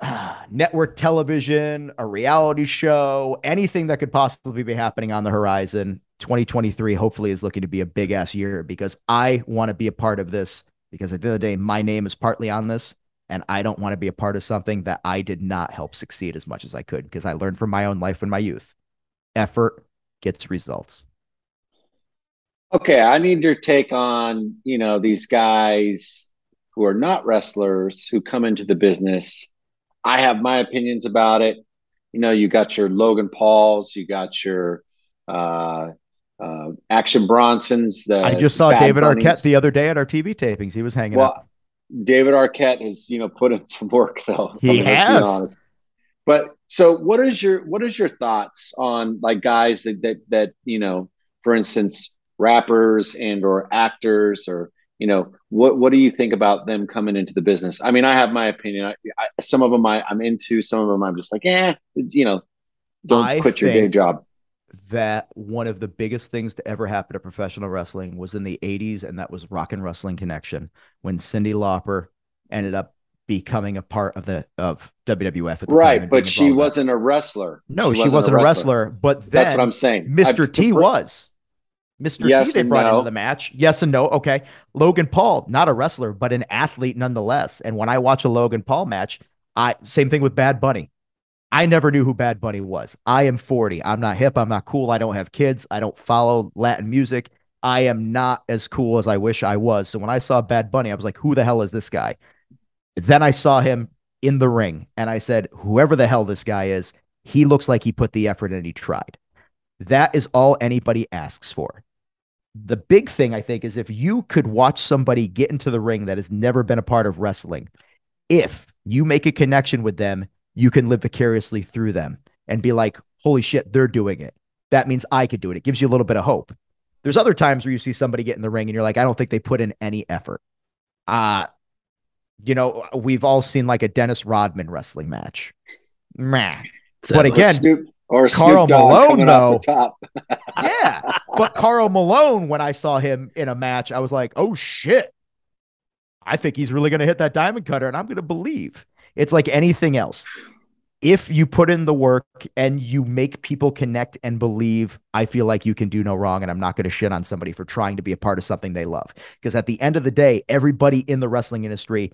network television, a reality show, anything that could possibly be happening on the horizon. 2023 hopefully is looking to be a big ass year because I want to be a part of this because at the end of the day, my name is partly on this. And I don't want to be a part of something that I did not help succeed as much as I could because I learned from my own life in my youth. Effort gets results. Okay, I need your take on, you know, these guys who are not wrestlers who come into the business. I have my opinions about it. You know, you got your Logan Pauls, you got your uh, uh, Action Bronsons. I just saw Bad David Bunnies. Arquette the other day at our TV tapings. He was hanging out. Well, David Arquette has, you know, put in some work though. He let's be has. But so what is your what is your thoughts on like guys that that that, you know, for instance, rappers and or actors or you know, what what do you think about them coming into the business? I mean, I have my opinion. I, I, some of them I, I'm into, some of them I'm just like, yeah you know, don't I quit your day job. that one of the biggest things to ever happen to professional wrestling was in the 80s, and that was Rock and Wrestling Connection when Cyndi Lauper ended up becoming a part of the of WWF at the Right, but she involved in that. wasn't a wrestler. No, she wasn't, a wrestler. But then That's what I'm saying. Mr. T was. Mr. Yes T they brought no. into the match. Yes and no. Okay. Logan Paul, not a wrestler, but an athlete nonetheless. And when I watch a Logan Paul match, I same thing with Bad Bunny. I never knew who Bad Bunny was. I am 40. I'm not hip. I'm not cool. I don't have kids. I don't follow Latin music. I am not as cool as I wish I was. So when I saw Bad Bunny, I was like, who the hell is this guy? Then I saw him in the ring and I said, whoever the hell this guy is, he looks like he put the effort in and he tried. That is all anybody asks for. The big thing I think is if you could watch somebody get into the ring that has never been a part of wrestling, if you make a connection with them, you can live vicariously through them and be like, holy shit, they're doing it. That means I could do it. It gives you a little bit of hope. There's other times where you see somebody get in the ring and you're like, I don't think they put in any effort. Uh, you know, we've all seen like a Dennis Rodman wrestling match. Meh. But again, Snoop, or Karl Malone, coming off the top. Yeah. But Karl Malone, when I saw him in a match, I was like, oh shit. I think he's really going to hit that diamond cutter and I'm going to believe. It's like anything else. If you put in the work and you make people connect and believe, I feel like you can do no wrong. And I'm not going to shit on somebody for trying to be a part of something they love. Because at the end of the day, everybody in the wrestling industry,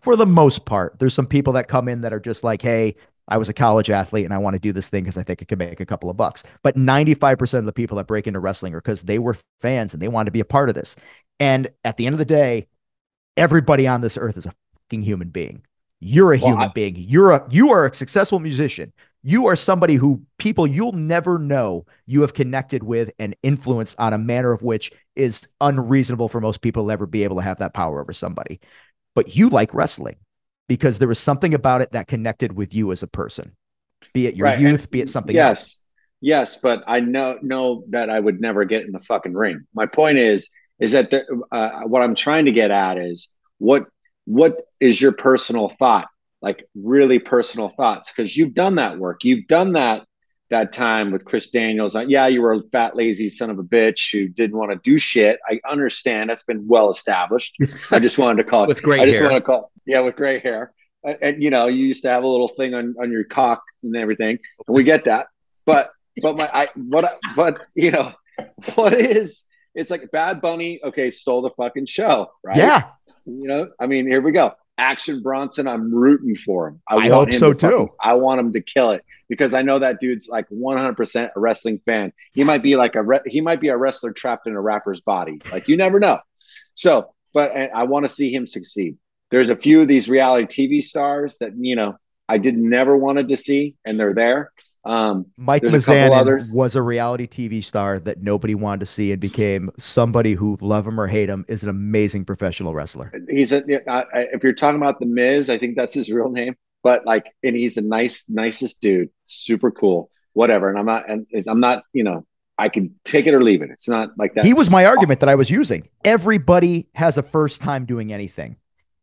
for the most part, there's some people that come in that are just like, hey, I was a college athlete and I want to do this thing because I think it could make a couple of bucks. But 95% of the people that break into wrestling are because they were fans and they wanted to be a part of this. And at the end of the day, everybody on this earth is a fucking human being. You're a Well, human I- being. You're a you are a successful musician. You are somebody who people you'll never know you have connected with and influenced on a manner of which is unreasonable for most people to ever be able to have that power over somebody. But you like wrestling because there was something about it that connected with you as a person, be it your Right, and- youth, be it something else. yes yes but i know know that i would never get in the fucking ring. My point is is that the, uh, what i'm trying to get at is what what is your personal thought? Like really personal thoughts because you've done that work. You've done that that time with chris daniels. Uh, yeah you were a fat lazy son of a bitch who didn't want to do shit. I understand that's been well established. I just wanted to call it With gray i just hair. want to call yeah with gray hair. And, and you know you used to have a little thing on on your cock and everything and we get that. But but my I what but you know what is it's like Bad Bunny okay stole the fucking show right? Yeah, you know I mean here we go Action Bronson I'm rooting for him. I want hope so to fucking- too. I want him to kill it because I know that dude's like 100% a wrestling fan. He might be like a re- he might be a wrestler trapped in a rapper's body. Like you never know. So but I want to see him succeed. There's a few of these reality TV stars that you know I did never wanted to see and they're there um Mike There's a couple Mizanin others. was a reality TV star that nobody wanted to see and became somebody who, love him or hate him, is an amazing professional wrestler. he's a I- if you're talking about the Miz, I think that's his real name. But like, and he's a nice, nicest dude, super cool, whatever. And I'm not, and I'm not, you know, I can take it or leave it. It's not like that. He was my argument that I was using. Everybody has a first time doing anything.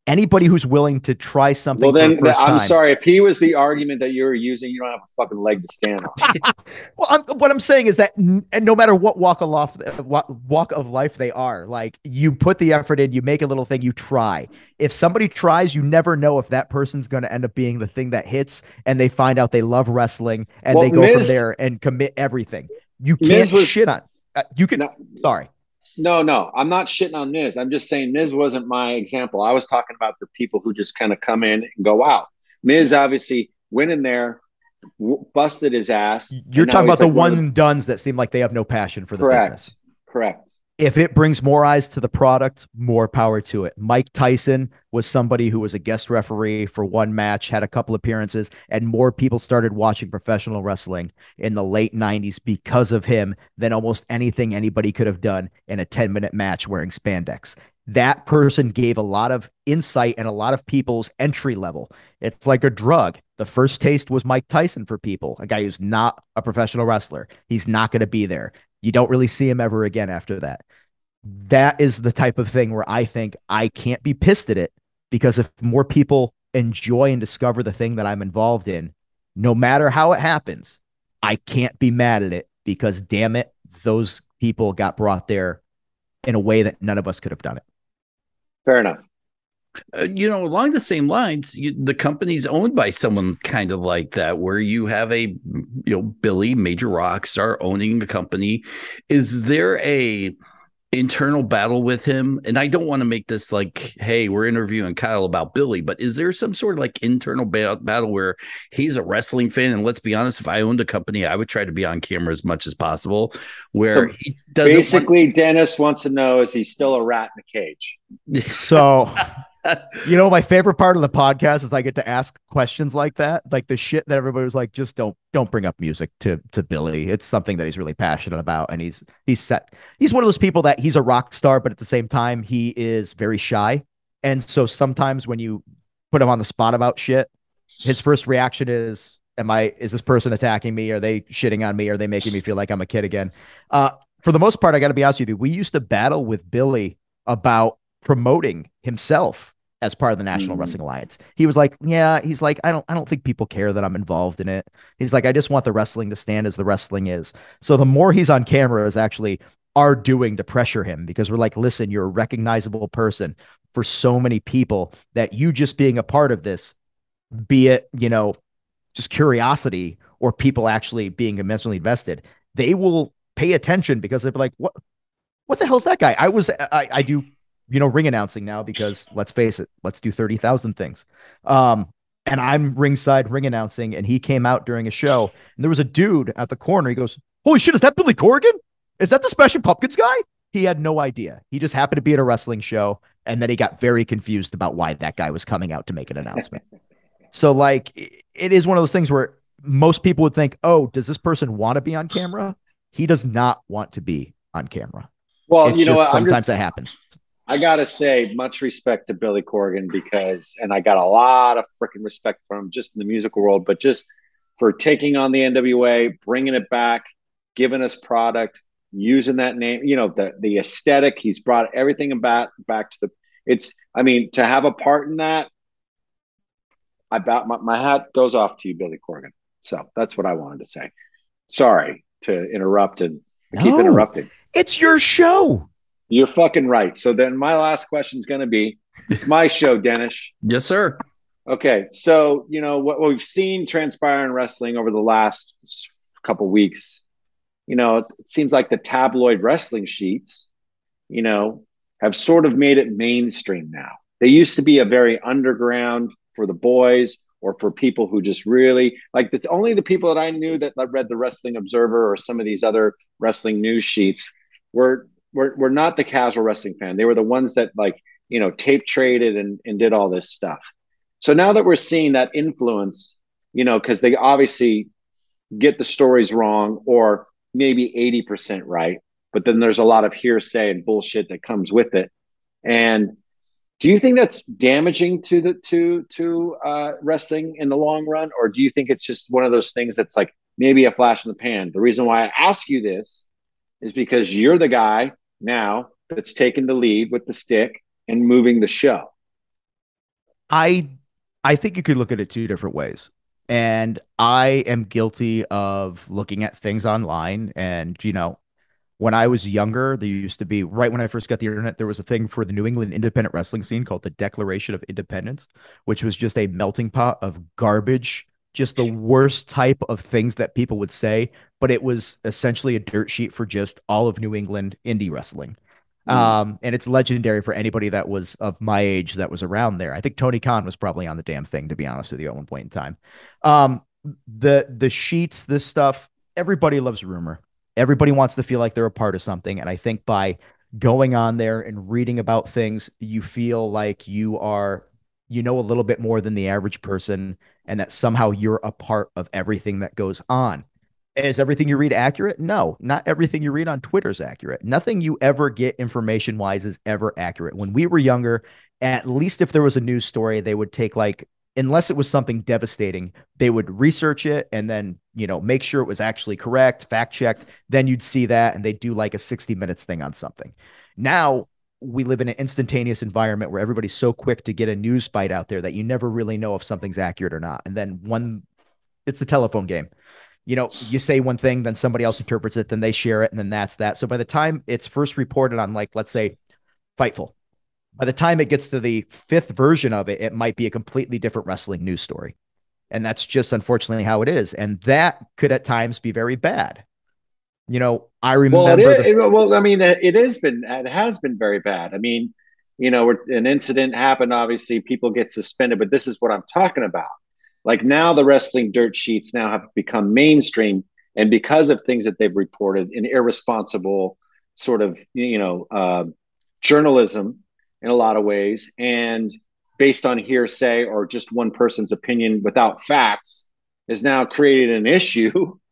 Anybody who's willing to try something well, then the I'm time. sorry if he was the argument that you were using. You don't have a fucking leg to stand on. Well, I'm, what I'm saying is that n- and no matter what walk of life, walk, walk of life they are, like you put the effort in, you make a little thing, you try. If somebody tries, you never know if that person's going to end up being the thing that hits, and they find out they love wrestling, and Well, they go from there and commit everything. You can't was- shit on. Uh, you can. No. Sorry. No, no, I'm not shitting on Miz. I'm just saying Miz wasn't my example. I was talking about the people who just kind of come in and go out. Miz obviously went in there, w- busted his ass. You're talking about the like one and duns that seem like they have no passion for the Correct. business. Correct. If it brings more eyes to the product, more power to it. Mike Tyson was somebody who was a guest referee for one match, had a couple appearances, and more people started watching professional wrestling in the late 90s because of him than almost anything anybody could have done in a 10 minute match wearing spandex. That person gave a lot of insight and a lot of people's entry level. It's like a drug. The first taste was Mike Tyson for people, a guy who's not a professional wrestler. He's not going to be there. You don't really see him ever again after that that is the type of thing where I think I can't be pissed at it because if more people enjoy and discover the thing that I'm involved in, no matter how it happens, I can't be mad at it because damn it, those people got brought there in a way that none of us could have done it. Fair enough. Uh, you know, along the same lines, you, the company's owned by someone kind of like that, where you have a, you know, Billy, major rock star, owning the company. Is there a internal battle with him? And I don't want to make this like, hey, we're interviewing Kyle about Billy, but is there some sort of like internal ba- battle where he's a wrestling fan? And let's be honest, if I owned a company, I would try to be on camera as much as possible. Where So he doesn't want- Basically, Dennis wants to know is he still a rat in a cage? So, you know, my favorite part of the podcast is I get to ask questions like that, like the shit that everybody was like, just don't don't bring up music to to Billy. It's something that he's really passionate about, and he's he's set. He's one of those people that he's a rock star, but at the same time, he is very shy. And so sometimes when you put him on the spot about shit, his first reaction is, "Am I? Is this person attacking me? Are they shitting on me? Are they making me feel like I'm a kid again?" Uh, for the most part, I got to be honest with you. We used to battle with Billy about promoting himself as part of the National Mhm. Wrestling Alliance. He was like, "Yeah, he's like, I don't, I don't think people care that I'm involved in it." He's like, "I just want the wrestling to stand as the wrestling is." So the more he's on camera is actually are doing to pressure him because we're like, "Listen, you're a recognizable person for so many people that you just being a part of this, be it you know, just curiosity or people actually being immensely invested, they will pay attention because they'll be like, "What, what the hell's that guy?" I was, I, I do you know, ring announcing now because let's face it, let's do 30,000 things. Um, and I'm ringside ring announcing, and he came out during a show, and there was a dude at the corner. He goes, Holy shit, is that Billy Corgan? Is that the Smashing Pumpkins guy? He had no idea. He just happened to be at a wrestling show and then he got very confused about why that guy was coming out to make an announcement. so like it is one of those things where most people would think, "Oh, does this person want to be on camera?" He does not want to be on camera. Well, It's you know, just sometimes just, that happens. I gotta say, much respect to Billy Corgan because, and I got a lot of freaking respect for him just in the musical world, but just for taking on the NWA, bringing it back, giving us product, using that name, you know, the the aesthetic. He's brought everything back back to the. It's, I mean, to have a part in that, I about my, my hat goes off to you, Billy Corgan. So that's what I wanted to say. Sorry to interrupt and keep interrupting. It's your show. You're fucking right. So then my last question is going to be it's my show, Dennis. Yes, sir. Okay. So, you know, what we've seen transpire in wrestling over the last couple weeks, you know, it seems like the tabloid wrestling sheets, you know, have sort of made it mainstream now. They used to be a very underground for the boys or for people who just really like it's only the people that I knew that read the Wrestling Observer or some of these other wrestling news sheets were were, were not the casual wrestling fan. They were the ones that like, you know, tape traded and, and did all this stuff. So now that we're seeing that influence, you know, because they obviously get the stories wrong or maybe 80% right, but then there's a lot of hearsay and bullshit that comes with it. And do you think that's damaging to the to to uh, wrestling in the long run, or do you think it's just one of those things that's like maybe a flash in the pan? The reason why I ask you this is because you're the guy now that's taking the lead with the stick and moving the show. I I think you could look at it two different ways. And I am guilty of looking at things online and you know, when I was younger, there used to be right when I first got the internet, there was a thing for the New England independent wrestling scene called the Declaration of Independence, which was just a melting pot of garbage, just the worst type of things that people would say, but it was essentially a dirt sheet for just all of New England indie wrestling. Um, and it's legendary for anybody that was of my age that was around there. I think Tony Khan was probably on the damn thing, to be honest with you, at one point in time. Um, the the sheets, this stuff, everybody loves rumor. Everybody wants to feel like they're a part of something. And I think by going on there and reading about things, you feel like you are, you know, a little bit more than the average person, and that somehow you're a part of everything that goes on. Is everything you read accurate? No, not everything you read on Twitter is accurate. Nothing you ever get information wise is ever accurate. When we were younger, at least if there was a news story, they would take like, unless it was something devastating, they would research it and then, you know, make sure it was actually correct, fact checked. Then you'd see that and they'd do like a 60 minutes thing on something. Now, we live in an instantaneous environment where everybody's so quick to get a news bite out there that you never really know if something's accurate or not. And then one, it's the telephone game you know, you say one thing, then somebody else interprets it, then they share it, and then that's that. So by the time it's first reported on, like, let's say, Fightful, by the time it gets to the fifth version of it, it might be a completely different wrestling news story. And that's just unfortunately how it is. And that could at times be very bad. You know, I remember. Well, it is, the- it- well, I mean, it it has been, it has been very bad. I mean, you know, an incident happened, obviously people get suspended, but this is what I'm talking about. Like now, the wrestling dirt sheets now have become mainstream, and because of things that they've reported, an irresponsible sort of, you know, uh, journalism in a lot of ways, and based on hearsay or just one person's opinion without facts, has now created an issue.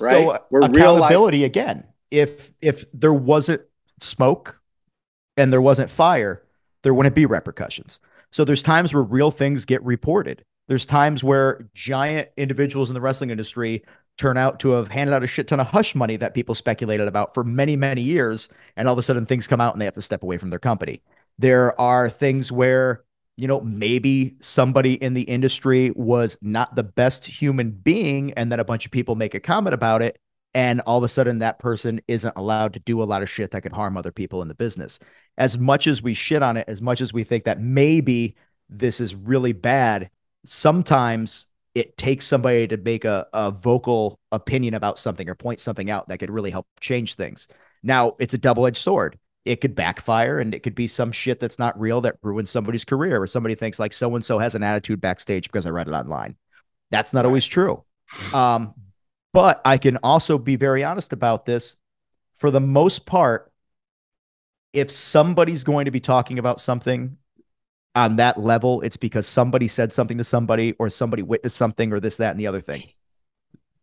right? Uh, so real life- accountability again. If if there wasn't smoke and there wasn't fire, there wouldn't be repercussions. So there's times where real things get reported. There's times where giant individuals in the wrestling industry turn out to have handed out a shit ton of hush money that people speculated about for many, many years. And all of a sudden things come out and they have to step away from their company. There are things where, you know, maybe somebody in the industry was not the best human being. And then a bunch of people make a comment about it. And all of a sudden that person isn't allowed to do a lot of shit that could harm other people in the business. As much as we shit on it, as much as we think that maybe this is really bad, sometimes it takes somebody to make a, a vocal opinion about something or point something out that could really help change things. Now, it's a double edged sword. It could backfire and it could be some shit that's not real that ruins somebody's career or somebody thinks like so and so has an attitude backstage because I read it online. That's not always true. Um, but I can also be very honest about this. For the most part, if somebody's going to be talking about something on that level, it's because somebody said something to somebody or somebody witnessed something or this, that, and the other thing.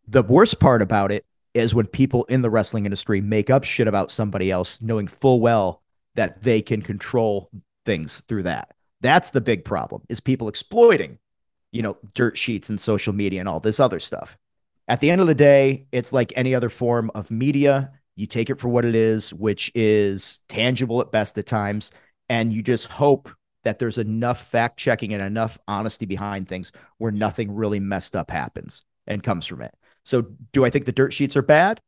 The worst part about it is when people in the wrestling industry make up shit about somebody else, knowing full well that they can control things through that. That's the big problem is people exploiting, you know, dirt sheets and social media and all this other stuff. At the end of the day, it's like any other form of media. You take it for what it is, which is tangible at best at times, and you just hope that there's enough fact checking and enough honesty behind things where nothing really messed up happens and comes from it. So, do I think the dirt sheets are bad?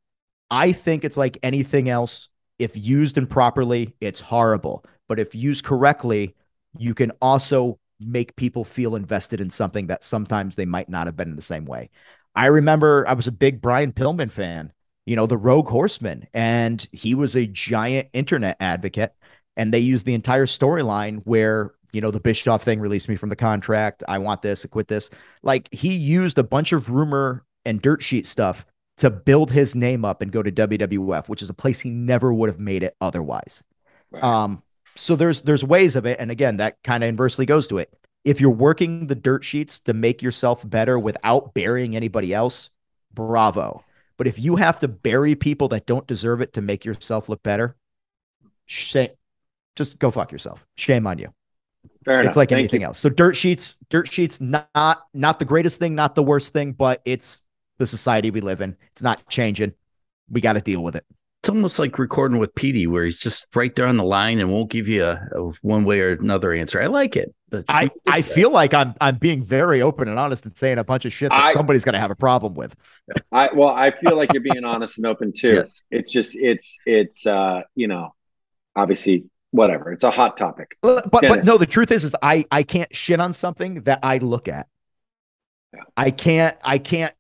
I think it's like anything else. If used improperly, it's horrible. But if used correctly, you can also make people feel invested in something that sometimes they might not have been in the same way. I remember I was a big Brian Pillman fan, you know, the Rogue Horseman, and he was a giant internet advocate. And they used the entire storyline where, you know, the Bischoff thing released me from the contract. I want this, I quit this. Like he used a bunch of rumor and dirt sheet stuff to build his name up and go to WWF, which is a place he never would have made it otherwise. Right. Um, so there's there's ways of it, and again, that kind of inversely goes to it. If you're working the dirt sheets to make yourself better without burying anybody else, bravo. But if you have to bury people that don't deserve it to make yourself look better, shame, just go fuck yourself. Shame on you. Fair it's enough. like Thank anything you. else. So dirt sheets, dirt sheets, not not the greatest thing, not the worst thing, but it's the society we live in. It's not changing. We got to deal with it. It's almost like recording with Petey, where he's just right there on the line and won't give you a, a one way or another answer. I like it, but I, I feel like I'm I'm being very open and honest and saying a bunch of shit that I, somebody's going to have a problem with. I well, I feel like you're being honest and open too. Yes. It's just it's it's uh you know obviously whatever. It's a hot topic. But, but no, the truth is, is I I can't shit on something that I look at. Yeah. I can't I can't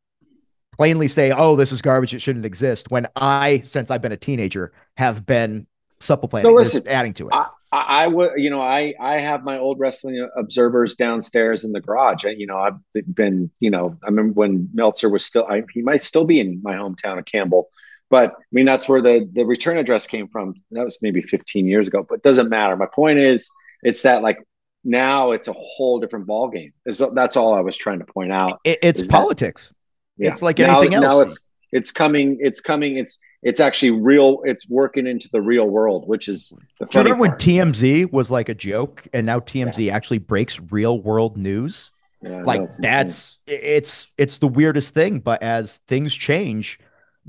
plainly say, "Oh, this is garbage; it shouldn't exist." When I, since I've been a teenager, have been supplementing, no, listen, adding to it. I, I would, you know, I I have my old wrestling observers downstairs in the garage. And, you know, I've been, you know, I remember when Meltzer was still, I, he might still be in my hometown of Campbell, but I mean that's where the the return address came from. That was maybe 15 years ago, but doesn't matter. My point is, it's that like now it's a whole different ball game. That's all I was trying to point out. It, it's politics. That, yeah. It's like anything now, else. Now it's it's coming. It's coming. It's it's actually real. It's working into the real world, which is the funny. remember when TMZ was like a joke, and now TMZ yeah. actually breaks real world news? Yeah, like no, that's it's it's the weirdest thing. But as things change,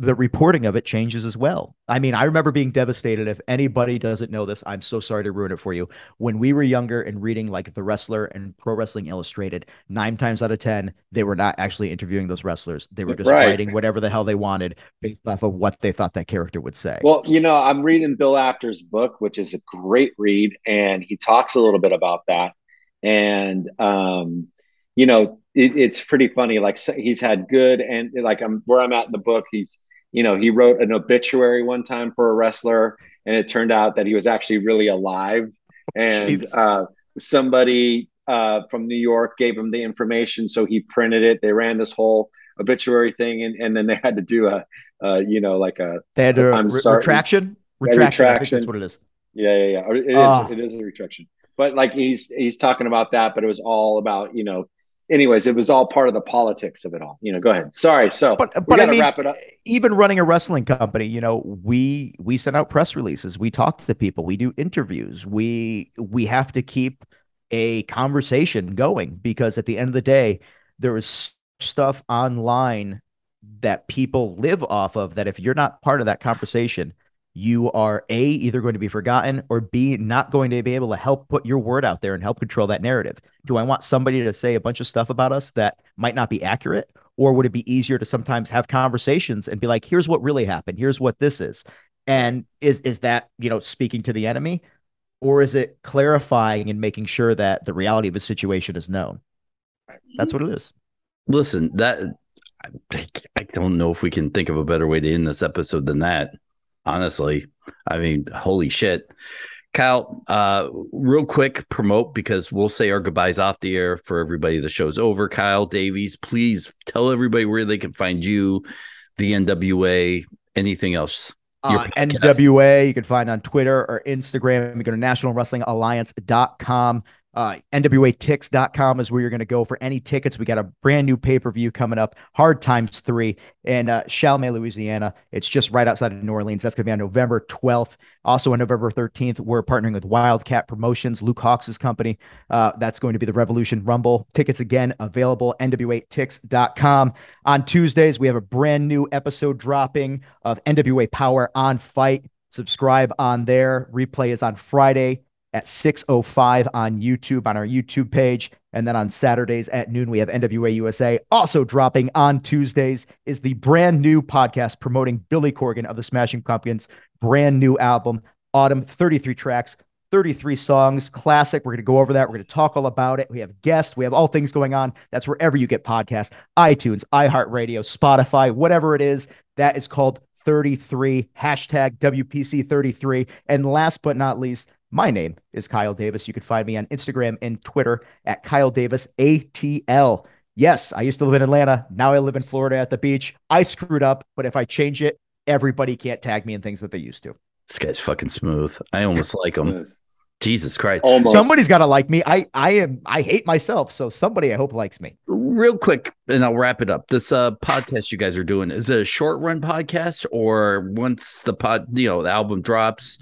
the reporting of it changes as well. I mean, I remember being devastated. If anybody doesn't know this, I'm so sorry to ruin it for you. When we were younger and reading like The Wrestler and Pro Wrestling Illustrated, nine times out of 10, they were not actually interviewing those wrestlers. They were just right. writing whatever the hell they wanted based off of what they thought that character would say. Well, you know, I'm reading Bill Apter's book, which is a great read, and he talks a little bit about that. And, um, you know, it, it's pretty funny. Like he's had good and like I'm where I'm at in the book. He's you know, he wrote an obituary one time for a wrestler, and it turned out that he was actually really alive. And uh, somebody uh, from New York gave him the information, so he printed it. They ran this whole obituary thing, and, and then they had to do a, uh, you know, like a. They had a re- retraction. Retraction. Yeah, retraction. that's what it is. Yeah, yeah, yeah. It is. Uh, it is a retraction. But like he's he's talking about that, but it was all about you know anyways, it was all part of the politics of it all. You know, go ahead. Sorry. So, but but I mean, wrap it up. Even running a wrestling company, you know, we we send out press releases, we talk to the people, we do interviews, we we have to keep a conversation going because at the end of the day, there is stuff online that people live off of that if you're not part of that conversation you are a either going to be forgotten or b not going to be able to help put your word out there and help control that narrative. Do i want somebody to say a bunch of stuff about us that might not be accurate? Or would it be easier to sometimes have conversations and be like here's what really happened. Here's what this is. And is is that you know speaking to the enemy? Or is it clarifying and making sure that the reality of a situation is known? That's what it is. Listen that I don't know if we can think of a better way to end this episode than that honestly. I mean, holy shit. Kyle, uh, real quick promote because we'll say our goodbyes off the air for everybody. The show's over. Kyle Davies, please tell everybody where they can find you, the NWA, anything else. uh, NWA, you can find on Twitter or Instagram. You go to nationalwrestlingalliance.com. Uh, NWATix.com is where you're going to go for any tickets. We got a brand new pay per view coming up, Hard Times 3, in uh, Louisiana. It's just right outside of New Orleans. That's going to be on November 12th. Also on November 13th, we're partnering with Wildcat Promotions, Luke Hawx's company. Uh, that's going to be the Revolution Rumble. Tickets again available, NWATix.com. On Tuesdays, we have a brand new episode dropping of NWA Power on FITE. Subscribe on there. Replay is on Friday at 6.05 on YouTube on our YouTube page. And then on Saturdays at noon, we have NWA USA. Also dropping on Tuesdays is the brand new podcast promoting Billy Corgan of the Smashing Pumpkins' brand new album, ATUM, 33 tracks, 33 songs, classic. We're going to go over that. We're going to talk all about it. We have guests. We have all things going on. That's wherever you get podcasts, iTunes, iHeartRadio, Spotify, whatever it is. That is called 33, hashtag WPC33. And last but not least, my name is Kyle Davis. You can find me on Instagram and Twitter at Kyle Davis ATL. Yes, I used to live in Atlanta. Now I live in Florida at the beach. I screwed up, but if I change it, everybody can't tag me in things that they used to. This guy's fucking smooth. I almost like him. Jesus Christ. Almost. Somebody's got to like me. I I am I hate myself, so somebody I hope likes me. Real quick and I'll wrap it up. This uh podcast you guys are doing is it a short run podcast or once the pod, you know, the album drops,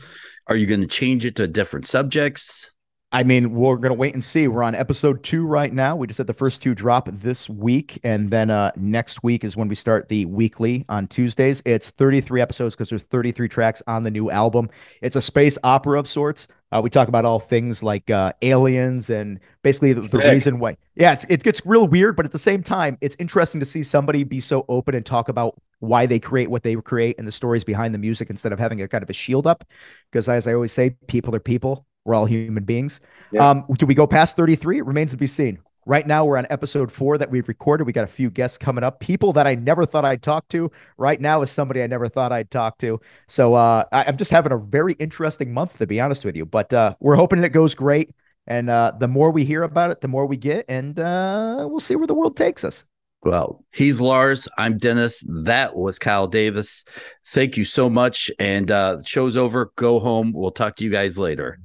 are you going to change it to different subjects? I mean, we're going to wait and see. We're on episode two right now. We just had the first two drop this week. And then uh, next week is when we start the weekly on Tuesdays. It's 33 episodes because there's 33 tracks on the new album. It's a space opera of sorts. Uh, we talk about all things like uh, aliens and basically the, the reason why. Yeah, it's, it gets real weird, but at the same time, it's interesting to see somebody be so open and talk about why they create what they create and the stories behind the music instead of having a kind of a shield up. Because as I always say, people are people. We're all human beings. Yeah. Um, do we go past 33? It remains to be seen. Right now, we're on episode four that we've recorded. We got a few guests coming up, people that I never thought I'd talk to. Right now is somebody I never thought I'd talk to. So uh, I, am just having a very interesting month, to be honest with you. But uh, we're hoping it goes great. And uh, the more we hear about it, the more we get, and uh, we'll see where the world takes us. Well, he's Lars. I'm Dennis. That was Kyle Davis. Thank you so much. And uh, show's over. Go home. We'll talk to you guys later.